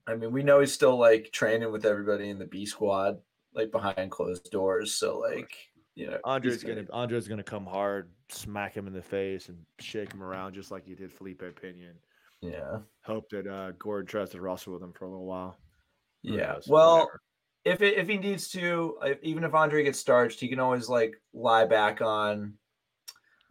I mean, we know he's still like training with everybody in the B squad, like behind closed doors. So like, you know, Andre's gonna Andre's gonna come hard, smack him in the face, and shake him around just like he did Felipe Pinion. yeah. Hope that uh, Gordon tries to wrestle with him for a little while. Yeah. knows? Well, Whatever. if it, if he needs to, if, even if Andre gets starched, he can always like lie back on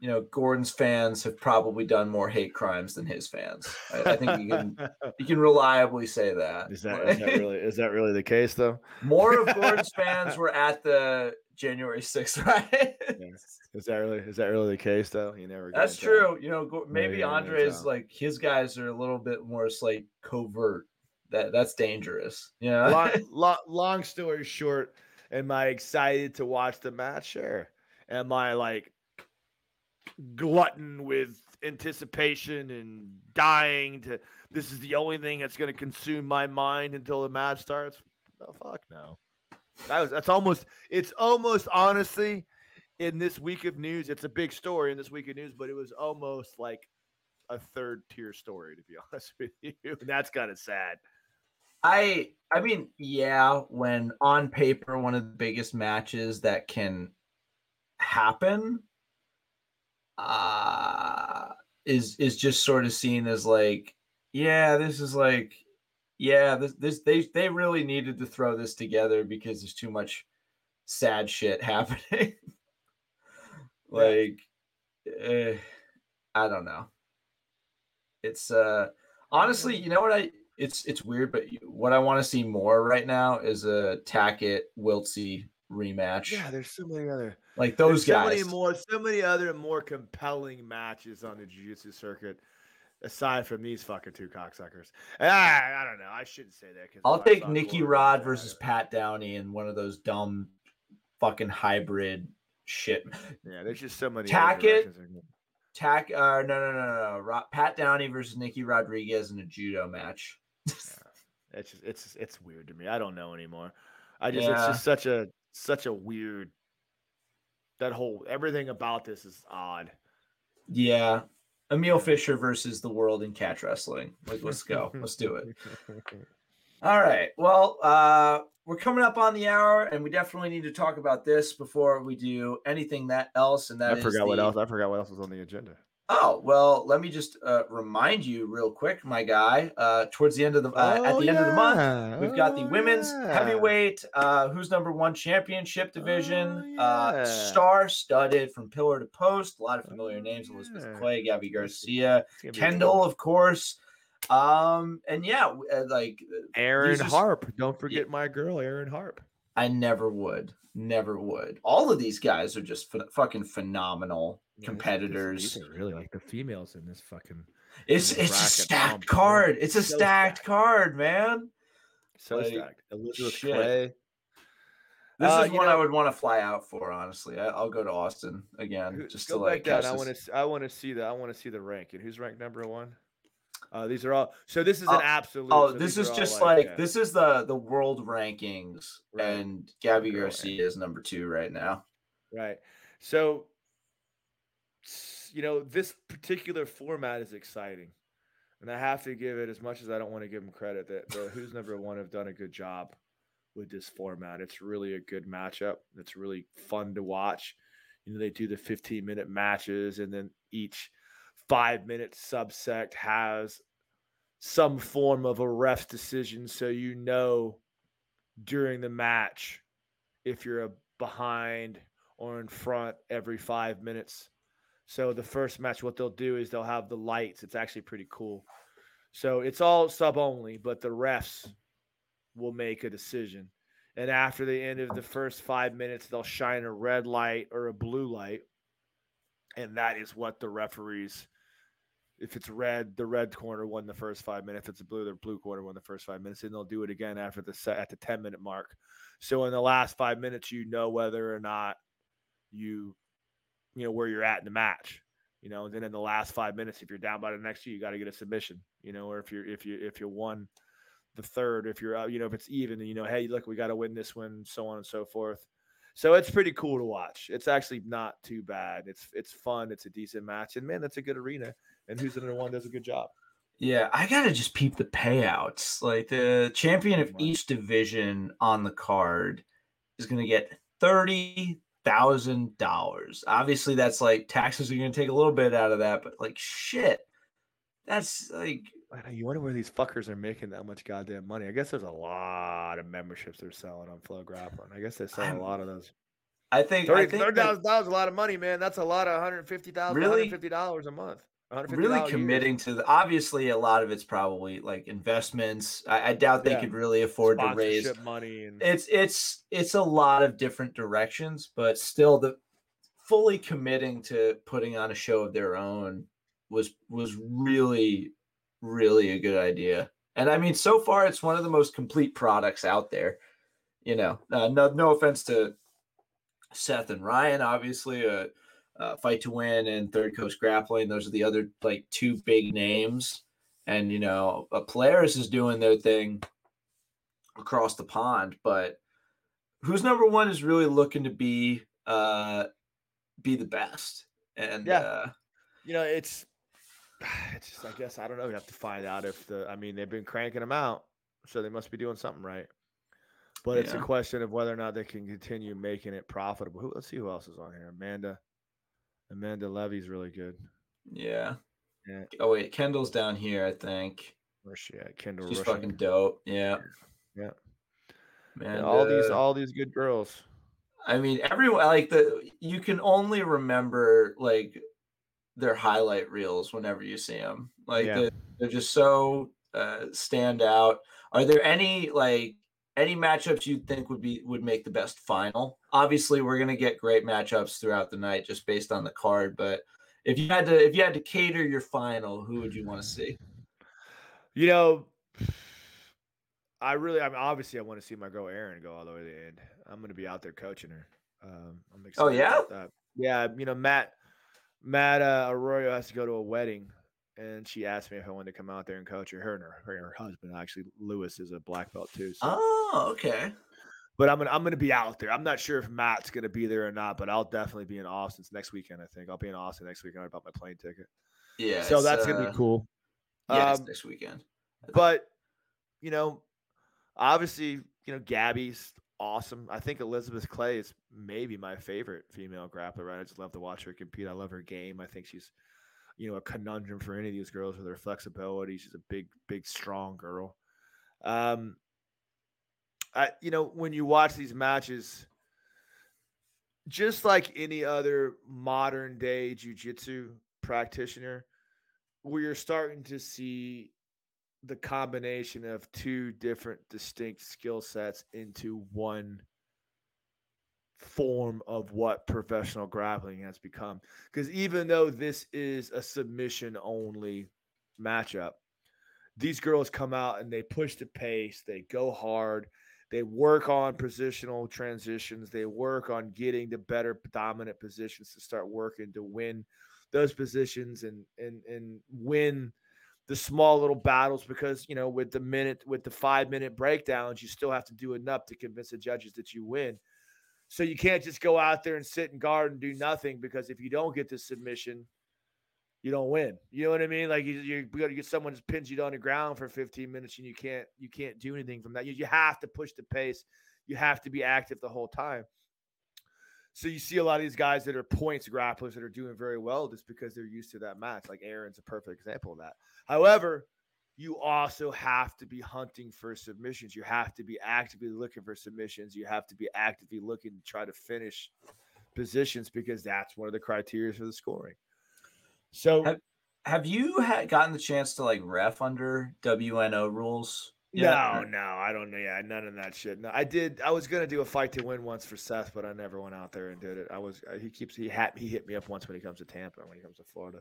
you know, Gordon's fans have probably done more hate crimes than his fans. I, I think you can (laughs) you can reliably say that. Is that, is that really is that really the case though? (laughs) More of Gordon's (laughs) fans were at the January 6th riot. Yeah. Is that really is that really the case though? You never. That's true. You know, maybe Yeah, yeah, Andre's like his guys are a little bit more like covert. That that's dangerous. You know? long, long, long story short, am I excited to watch the match? Sure. Am I like glutton with anticipation and dying to this is the only thing that's going to consume my mind until the match starts? No, fuck no. That was that's almost it's almost honestly in this week of news. It's a big story in this week of news, but it was almost like a third tier story to be (laughs) honest with you. And that's kind of sad. I I mean, yeah, when on paper one of the biggest matches that can happen uh is is just sort of seen as like, yeah, this is like yeah, this this they they really needed to throw this together because there's too much sad shit (laughs) happening. like eh, I don't know. It's uh honestly, you know what I it's it's weird, but what I want to see more right now is a Tackett Wiltsey rematch. Yeah, there's so many other like those so guys. many more, so many other more compelling matches on the jiu-jitsu circuit, aside from these fucking two cocksuckers. I, I don't know. I shouldn't say that. I'll take Nikki Nicky Rod versus Pat Downey in one of those dumb fucking hybrid shit. Yeah, there's just so many. Tack it. directions they can go. Tack uh no no no no Ro- Pat Downey versus Nicky Rodriguez in a judo match. It's just, it's it's weird to me. I don't know anymore. I just it's just such a such a weird. That whole everything about this is odd. Yeah. Emil Fischer versus the world in catch wrestling. Like let's go. (laughs) Let's do it. All right. Well, uh, we're coming up on the hour, and we definitely need to talk about this before we do anything that else. And that I is forgot what else. I forgot what else was on the agenda. Oh well, let me just uh, remind you real quick, my guy. Uh, towards the end of the uh, at the end of the month, we've got the Oh, women's yeah. heavyweight uh, who's number one championship division. Oh, uh, yeah. star studded from pillar to post. A lot of familiar Oh, names: Elizabeth. Clay, Gabby Garcia, It's gonna be a good Kendall, of course. Um, and yeah, uh, like Erin Harpe. Don't forget my girl, Erin Harpe. I never would, never would. All of these guys are just ph- fucking phenomenal Yeah, competitors. These are really like the females in this fucking It's it's a stacked card. It's a so stacked stacked. card, man. so Like, stacked. Elizabeth shit. Clay. This Uh, is one I would want to fly out for. Honestly, I, I'll go to Austin again just to like. down. I want to. I want to see the. I want to see the ranking. Who's ranked number one? Uh, these are all. So this is Oh, an absolute. Oh, so this is just like, uh, this is the the world rankings, Right. and Gabby Girl Garcia is number two right now. Right. So, you know, this particular format is exciting. And I have to give it, as much as I don't want to give them credit, that the Who's Number One have done a good job with this format. It's really a good matchup. It's really fun to watch. You know, they do the 15 minute matches, and then each five minute subsect has some form of a ref's decision. So you know during the match if you're behind or in front every five minutes. So the first match, what they'll do is they'll have the lights. It's actually pretty cool. So it's all sub only, but the refs will make a decision. And after the end of the first five minutes, they'll shine a red light or a blue light. And that is what the referees, if it's red, the red corner won the first five minutes. If it's blue, the blue corner won the first five minutes. And they'll do it again after the set at the 10 minute mark. So in the last five minutes, you know whether or not you, you know, where you're at in the match. You know, and then in the last five minutes, if you're down by the next two, you got to get a submission. You know, or if you're if you if you won the third, if you're uh, you know if it's even, you know, hey, look, we got to win this one, so on and so forth. So it's pretty cool to watch. It's actually not too bad. It's it's fun. It's a decent match, and man, that's a good arena. And who's the number one does a good job. Yeah, I gotta just peep the payouts. Like the champion of each division on the card is gonna get thirty thousand dollars. Obviously, that's like taxes are gonna take a little bit out of that, but like shit, that's like You wonder where these fuckers are making that much goddamn money. I guess there's a lot of memberships they're selling on Flow Grappling. I guess they sell I'm- a lot of those. I think thirty I think that thousand dollars is a lot of money, man. That's a lot of one hundred fifty thousand, one Really? hundred fifty dollars a month. $150 really committing to the obviously a lot of it's probably like investments. I, I doubt they Yeah. could really afford to raise money and it's it's it's a lot of different directions, but still the fully committing to putting on a show of their own was was really really a good idea. And I mean, so far it's one of the most complete products out there. You know, uh, no no offense to Seth and Ryan, obviously, uh, uh, Fight to Win and Third Coast Grappling. Those are the other like two big names. And you know, uh, Polaris is doing their thing across the pond, but who's number one is really looking to be uh be the best. And Yeah. uh you know, it's (sighs) it's just I guess I don't know. You have to find out if the I mean they've been cranking them out, so they must be doing something right. But it's a question of whether or not they can continue making it profitable. Who, let's see who else is on here. Amanda, Amanda Leve's really good. yeah. Yeah. Oh wait, Kendall's down here, I think. Where's she at? Kendall. She's Reusing. fucking dope. Yeah. Yeah. Man, Yeah, all these uh, all these good girls. I mean, everyone like the you can only remember like their highlight reels whenever you see them. Like Yeah. they're, they're just so uh, stand out. Are there any like any matchups you think would be would make the best final? Obviously, we're gonna get great matchups throughout the night just based on the card. But if you had to if you had to cater your final, who would you want to see? You know, I really, I mean, obviously, I want to see my girl Erin go all the way to the end. I'm going to be out there coaching her. Um, I'm excited. Oh, yeah? about that. Yeah. You know, Matt, Matt uh, Arroyo has to go to a wedding, and she asked me if I wanted to come out there and coach her. Her and her, her, and her husband, actually, Lewis is a black belt too. So. Oh, okay. But I'm gonna I'm gonna be out there. I'm not sure if Matt's gonna be there or not, but I'll definitely be in Austin It's next weekend. I think I'll be in Austin next weekend. I bought my plane ticket, Yeah. so that's gonna uh, be cool. Yeah, Um, this weekend. but you know, obviously, you know, Gabby's awesome. I think Elizabeth Clay is maybe my favorite female grappler. Right, I just love to watch her compete. I love her game. I think she's, you know, a conundrum for any of these girls with her flexibility. She's a big, big, strong girl. Um, I, you know, when you watch these matches, just like any other modern day jujitsu practitioner, we are starting to see the combination of two different distinct skill sets into one form of what professional grappling has become. Because even though this is a submission only matchup, these girls come out and they push the pace, they go hard, they work on positional transitions, they work on getting the better dominant positions to start working to win those positions and and and win the small little battles because you know with the minute with the five minute breakdowns you still have to do enough to convince the judges that you win so you can't just go out there and sit and guard and do nothing because if you don't get the submission you don't win. You know what i mean? Like you, you're going to get someone that pins you down the ground for 15 minutes and you can't you can't do anything from that. You, you have to push the pace. You have to be active the whole time. So you see a lot of these guys that are points grapplers that are doing very well just because they're used to that match. Like Erin's a perfect example of that. However, you also have to be hunting for submissions. You have to be actively looking for submissions. You have to be actively looking to try to finish positions because that's one of the criteria for the scoring. So Have- Have you had gotten the chance to like ref under WNO rules? no, no, I don't know. Yeah, none of that shit. No, I did. I was gonna do a fight to win once for Seth, but I never went out there and did it. I was. He keeps. He had. He hit me up once when he comes to Tampa. When he comes to Florida,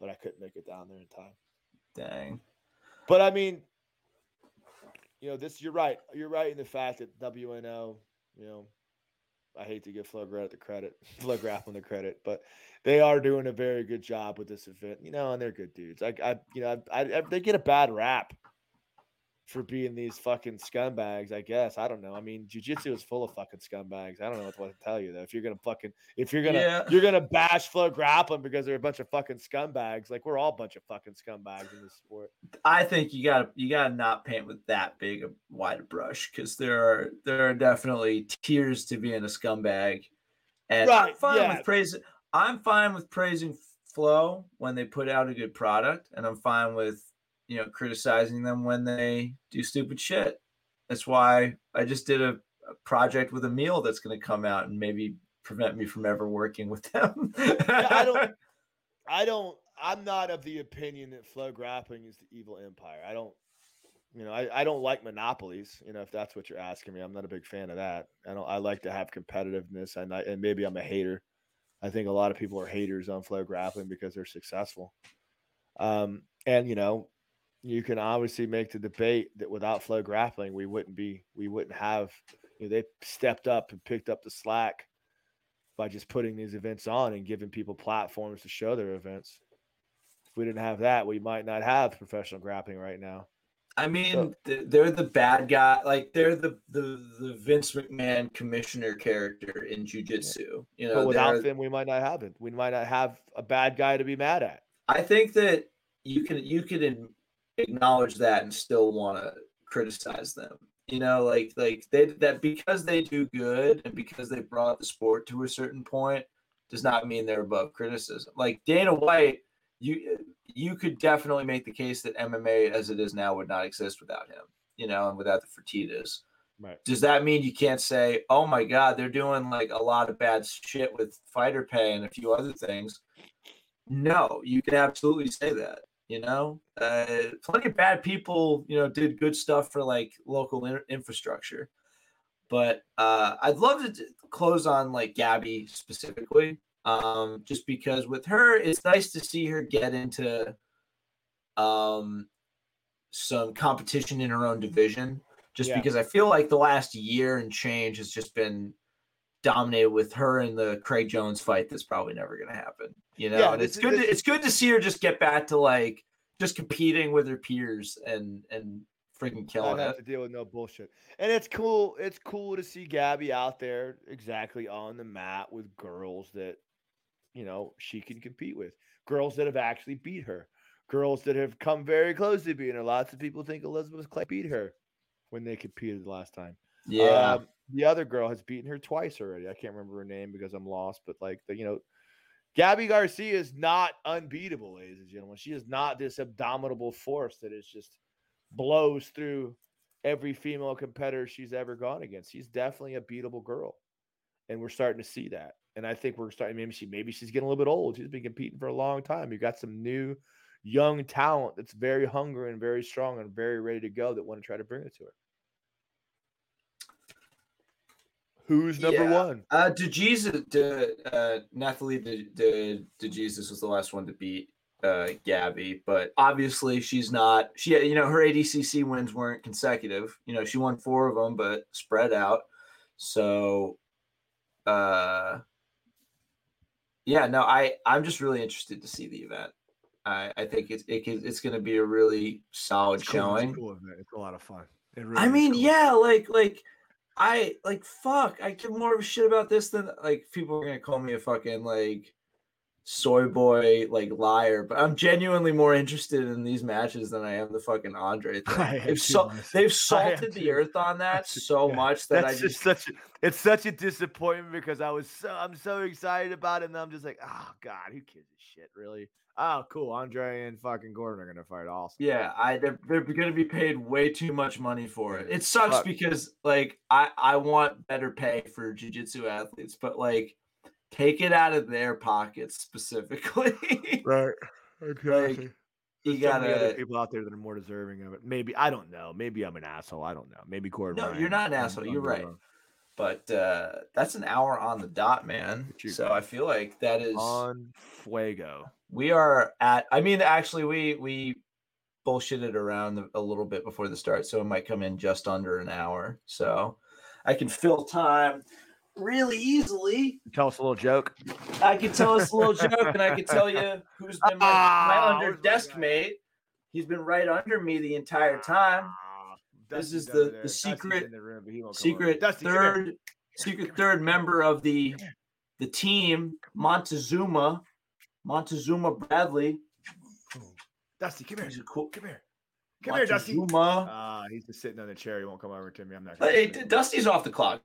but I couldn't make it down there in time. Dang. But I mean, you know, this. You're right. You're right in the fact that WNO. You know, I hate to give Flow the credit, (laughs) Flow Grappling the credit, but they are doing a very good job with this event. You know, and they're good dudes. I, I you know, I, I, they get a bad rap for being these fucking scumbags. I guess I don't know. I mean, jujitsu is full of fucking scumbags. I don't know what to tell you though. If you're gonna fucking, if you're gonna, Yeah. you're gonna bash Flow Grappling because they're a bunch of fucking scumbags. Like we're all a bunch of fucking scumbags in this sport. I think you gotta you gotta not paint with that big a wide brush because there are there are definitely tiers to being a scumbag. And I'm fine yeah. with praising I'm fine with praising Flow when they put out a good product, and I'm fine with you know criticizing them when they do stupid shit. That's why I just did a, a project with a meal that's gonna come out and maybe prevent me from ever working with them. I don't. (laughs) I don't. I'm not of the opinion that Flow Grappling is the evil empire. I don't. You know, I, I don't like monopolies. You know, if that's what you're asking me, I'm not a big fan of that. I don't. I like to have competitiveness, and I, and maybe I'm a hater. I think a lot of people are haters on Flow Grappling because they're successful. Um, and you know, you can obviously make the debate that without Flow Grappling, we wouldn't be, we wouldn't have. You know, they stepped up and picked up the slack by just putting these events on and giving people platforms to show their events. If we didn't have that, we might not have professional grappling right now. I mean, so, they're the bad guy. Like they're the the, the Vince McMahon commissioner character in jujitsu. You know, but without them, we might not have it. We might not have a bad guy to be mad at. I think that you can you can acknowledge that and still want to criticize them. You know, like like they that because they do good and because they brought the sport to a certain point does not mean they're above criticism. Like Dana White, you you could definitely make the case that MMA as it is now would not exist without him. You know, and without the Fertitas. Right. Does that mean you can't say, "Oh my God, they're doing like a lot of bad shit with fighter pay and a few other things"? No, you can absolutely say that. You know, uh, plenty of bad people, you know, did good stuff for like local in- infrastructure. But uh, I'd love to t- close on like Gabby specifically, um, just because with her, it's nice to see her get into um, some competition in her own division. Just yeah. because I feel like the last year and change has just been dominated with her in the Craig Jones fight that's probably never going to happen. You know, yeah, and it's good. This, to, it's good to see her just get back to like just competing with her peers and and freaking killing not it. Have to deal with no bullshit. And it's cool. It's cool to see Gabby out there exactly on the mat with girls that you know she can compete with. Girls that have actually beat her. Girls that have come very close to beating her. Lots of people think Elizabeth Clay beat her when they competed the last time. Yeah. Um, the other girl has beaten her twice already. I can't remember her name because I'm lost, but like the, you know, Gabby Garcia is not unbeatable, ladies and gentlemen. She is not this abdominable force that is just blows through every female competitor she's ever gone against. She's definitely a beatable girl. And we're starting to see that. And I think we're starting maybe she maybe she's getting a little bit old. She's been competing for a long time. You got some new young talent that's very hungry and very strong and very ready to go that want to try to bring it to her. Who's number yeah. one? Uh, DeJesus, De, uh, Nathalie De, De, DeJesus was the last one to beat uh, Gabby, but obviously she's not. She, you know, her ADCC wins weren't consecutive. You know, she won four of them, but spread out. So, uh, yeah, no, I, I'm just really interested to see the event. I, I think it's it, it's going to be a really solid it's showing. It's, cool, it's a lot of fun. Really I mean, cool. yeah, like like I like fuck. I give more of a shit about this than like people are gonna call me a fucking like soy boy like liar, but I'm genuinely more interested in these matches than I am the fucking Andre (laughs) thing. They've, so, they've (laughs) salted the earth on (laughs) that so yeah. much that That's I just, such a, it's such a disappointment because I was so I'm so excited about it and I'm just like, oh god, who gives a shit, really? Oh, cool. Andre and fucking Gordon are gonna fight. Awesome. Yeah, I they're, they're gonna be paid way too much money for it. It sucks Fuck. because like I I want better pay for jujitsu athletes, but like take it out of their pockets specifically. (laughs) right. Exactly. Like, you got other people out there that are more deserving of it. Maybe I don't know. Maybe I'm an asshole. I don't know. Maybe Gordon. No, Ryan, you're not an asshole. I'm, you're I'm right. Wrong. But uh, that's an hour on the dot, man. So I feel like that is on fuego. We are at. I mean, actually, we we bullshitted around a little bit before the start, so it might come in just under an hour. So I can fill time really easily. Tell us a little joke. I can tell us a little joke, and I can tell you who's been my, my ah, under desk mate. He's been right under me the entire time. Ah, this is the the secret the room, secret Dusty, third secret third member of the the team Montezuma Montezuma Bradley. Dusty, come here. Cool. Come here. Come here, Dusty. Uh, he's just sitting on the chair. He won't come over to me. I'm not. Hey, Dusty's off the clock.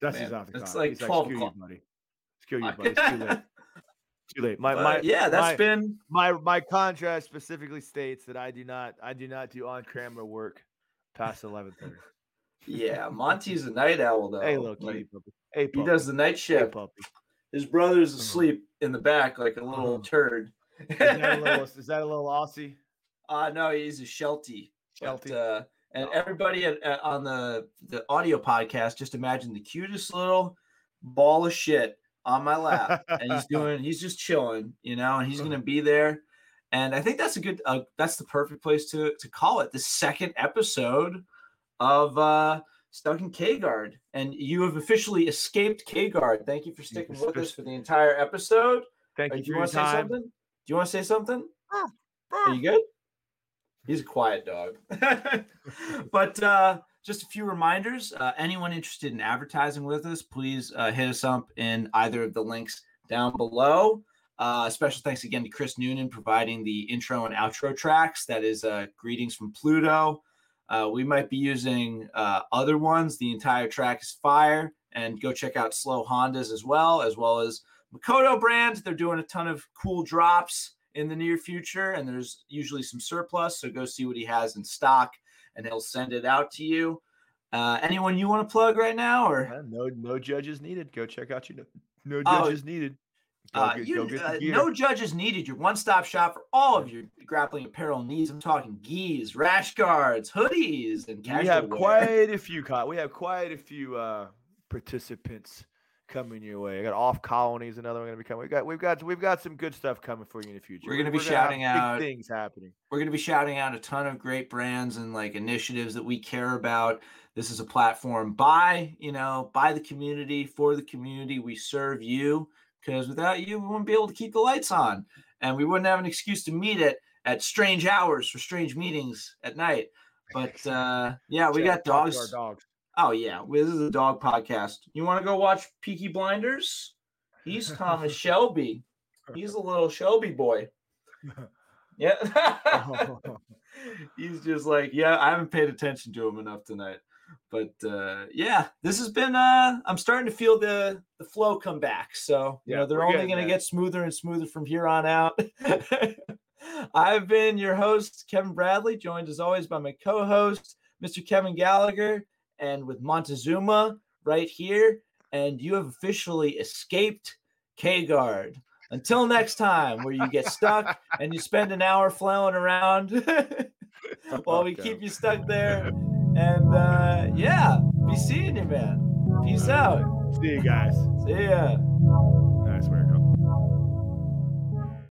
Dusty's man. off the clock. It's like he's twelve like, o'clock, you, buddy. Screw you, (laughs) buddy. It's too late. too late. My, my, yeah, that's my, been my my contract specifically states that I do not I do not do on camera work past eleven thirty. Yeah, (laughs) Monty's a night owl though. Hey, little Like, kitty puppy. Hey, he does the night Hey, shift. puppy. His brother's asleep in the back like a little Uh-huh. turd. Is that a little? (laughs) Is that a little Aussie? uh no, he's a Sheltie. But, Sheltie. uh, and Oh. everybody at, at- on the the audio podcast, just imagine the cutest little ball of shit on my lap, and he's (laughs) doing, he's just chilling, you know, and he's gonna be there. And I think that's a good, uh, that's the perfect place to to call it the second episode of uh Stuck in K Guard, and you have officially escaped K Guard. Thank you for sticking with us for the entire episode. Thank Uh, you do you want to say something? Do you want to say something? Are you good? He's a quiet dog. (laughs) but uh, just a few reminders. Uh, anyone interested in advertising with us, please uh, hit us up in either of the links down below. Uh, special thanks again to Chris Noonan providing the intro and outro tracks. That is uh, Greetings from Pluto. Uh, we might be using uh, other ones. The entire track is fire. And go check out Slow Hondas as well, as well as Mikoto brand. They're doing a ton of cool drops in the near future, and there's usually some surplus. So go see what he has in stock, and he'll send it out to you. Uh, anyone you want to plug right now, or Uh, no, no judges needed. Go check out your no Oh, judges needed. Uh, get, you, go get the uh, no judges needed. Your one-stop shop for all of your grappling apparel needs. I'm talking gis, rash guards, hoodies, and we have wear. quite a few. We have quite a few uh, participants coming your way. I got off colonies. Another one going to be coming. We got we've got we've got some good stuff coming for you in the future. We're gonna be have shouting big out- things happening. we're going to be shouting out a ton of great brands and like initiatives that we care about this is a platform by you know by the community for the community we serve you because without you we wouldn't be able to keep the lights on and we wouldn't have an excuse to meet it at strange hours for strange meetings at night. But uh yeah we got out to our dogs. dogs. oh yeah this is a dog podcast. You want to go watch peaky blinders? He's (laughs) thomas shelby. He's a little shelby boy. (laughs) Yeah. (laughs) He's just like, yeah, I haven't paid attention to him enough tonight. But uh yeah, this has been uh I'm starting to feel the the flow come back. So, you Yeah, know, they're only going to get smoother and smoother from here on out. (laughs) I've been your host, Kevin Bradley, joined as always by my co-host, Mr. Kevin Gallagher, and with Montezuma right here. And you have officially escaped K-Guard. Until next time, where you get stuck (laughs) and you spend an hour flailing around (laughs) while we keep you stuck there. And uh, yeah, be seeing you, man. Peace out. See you guys. See ya.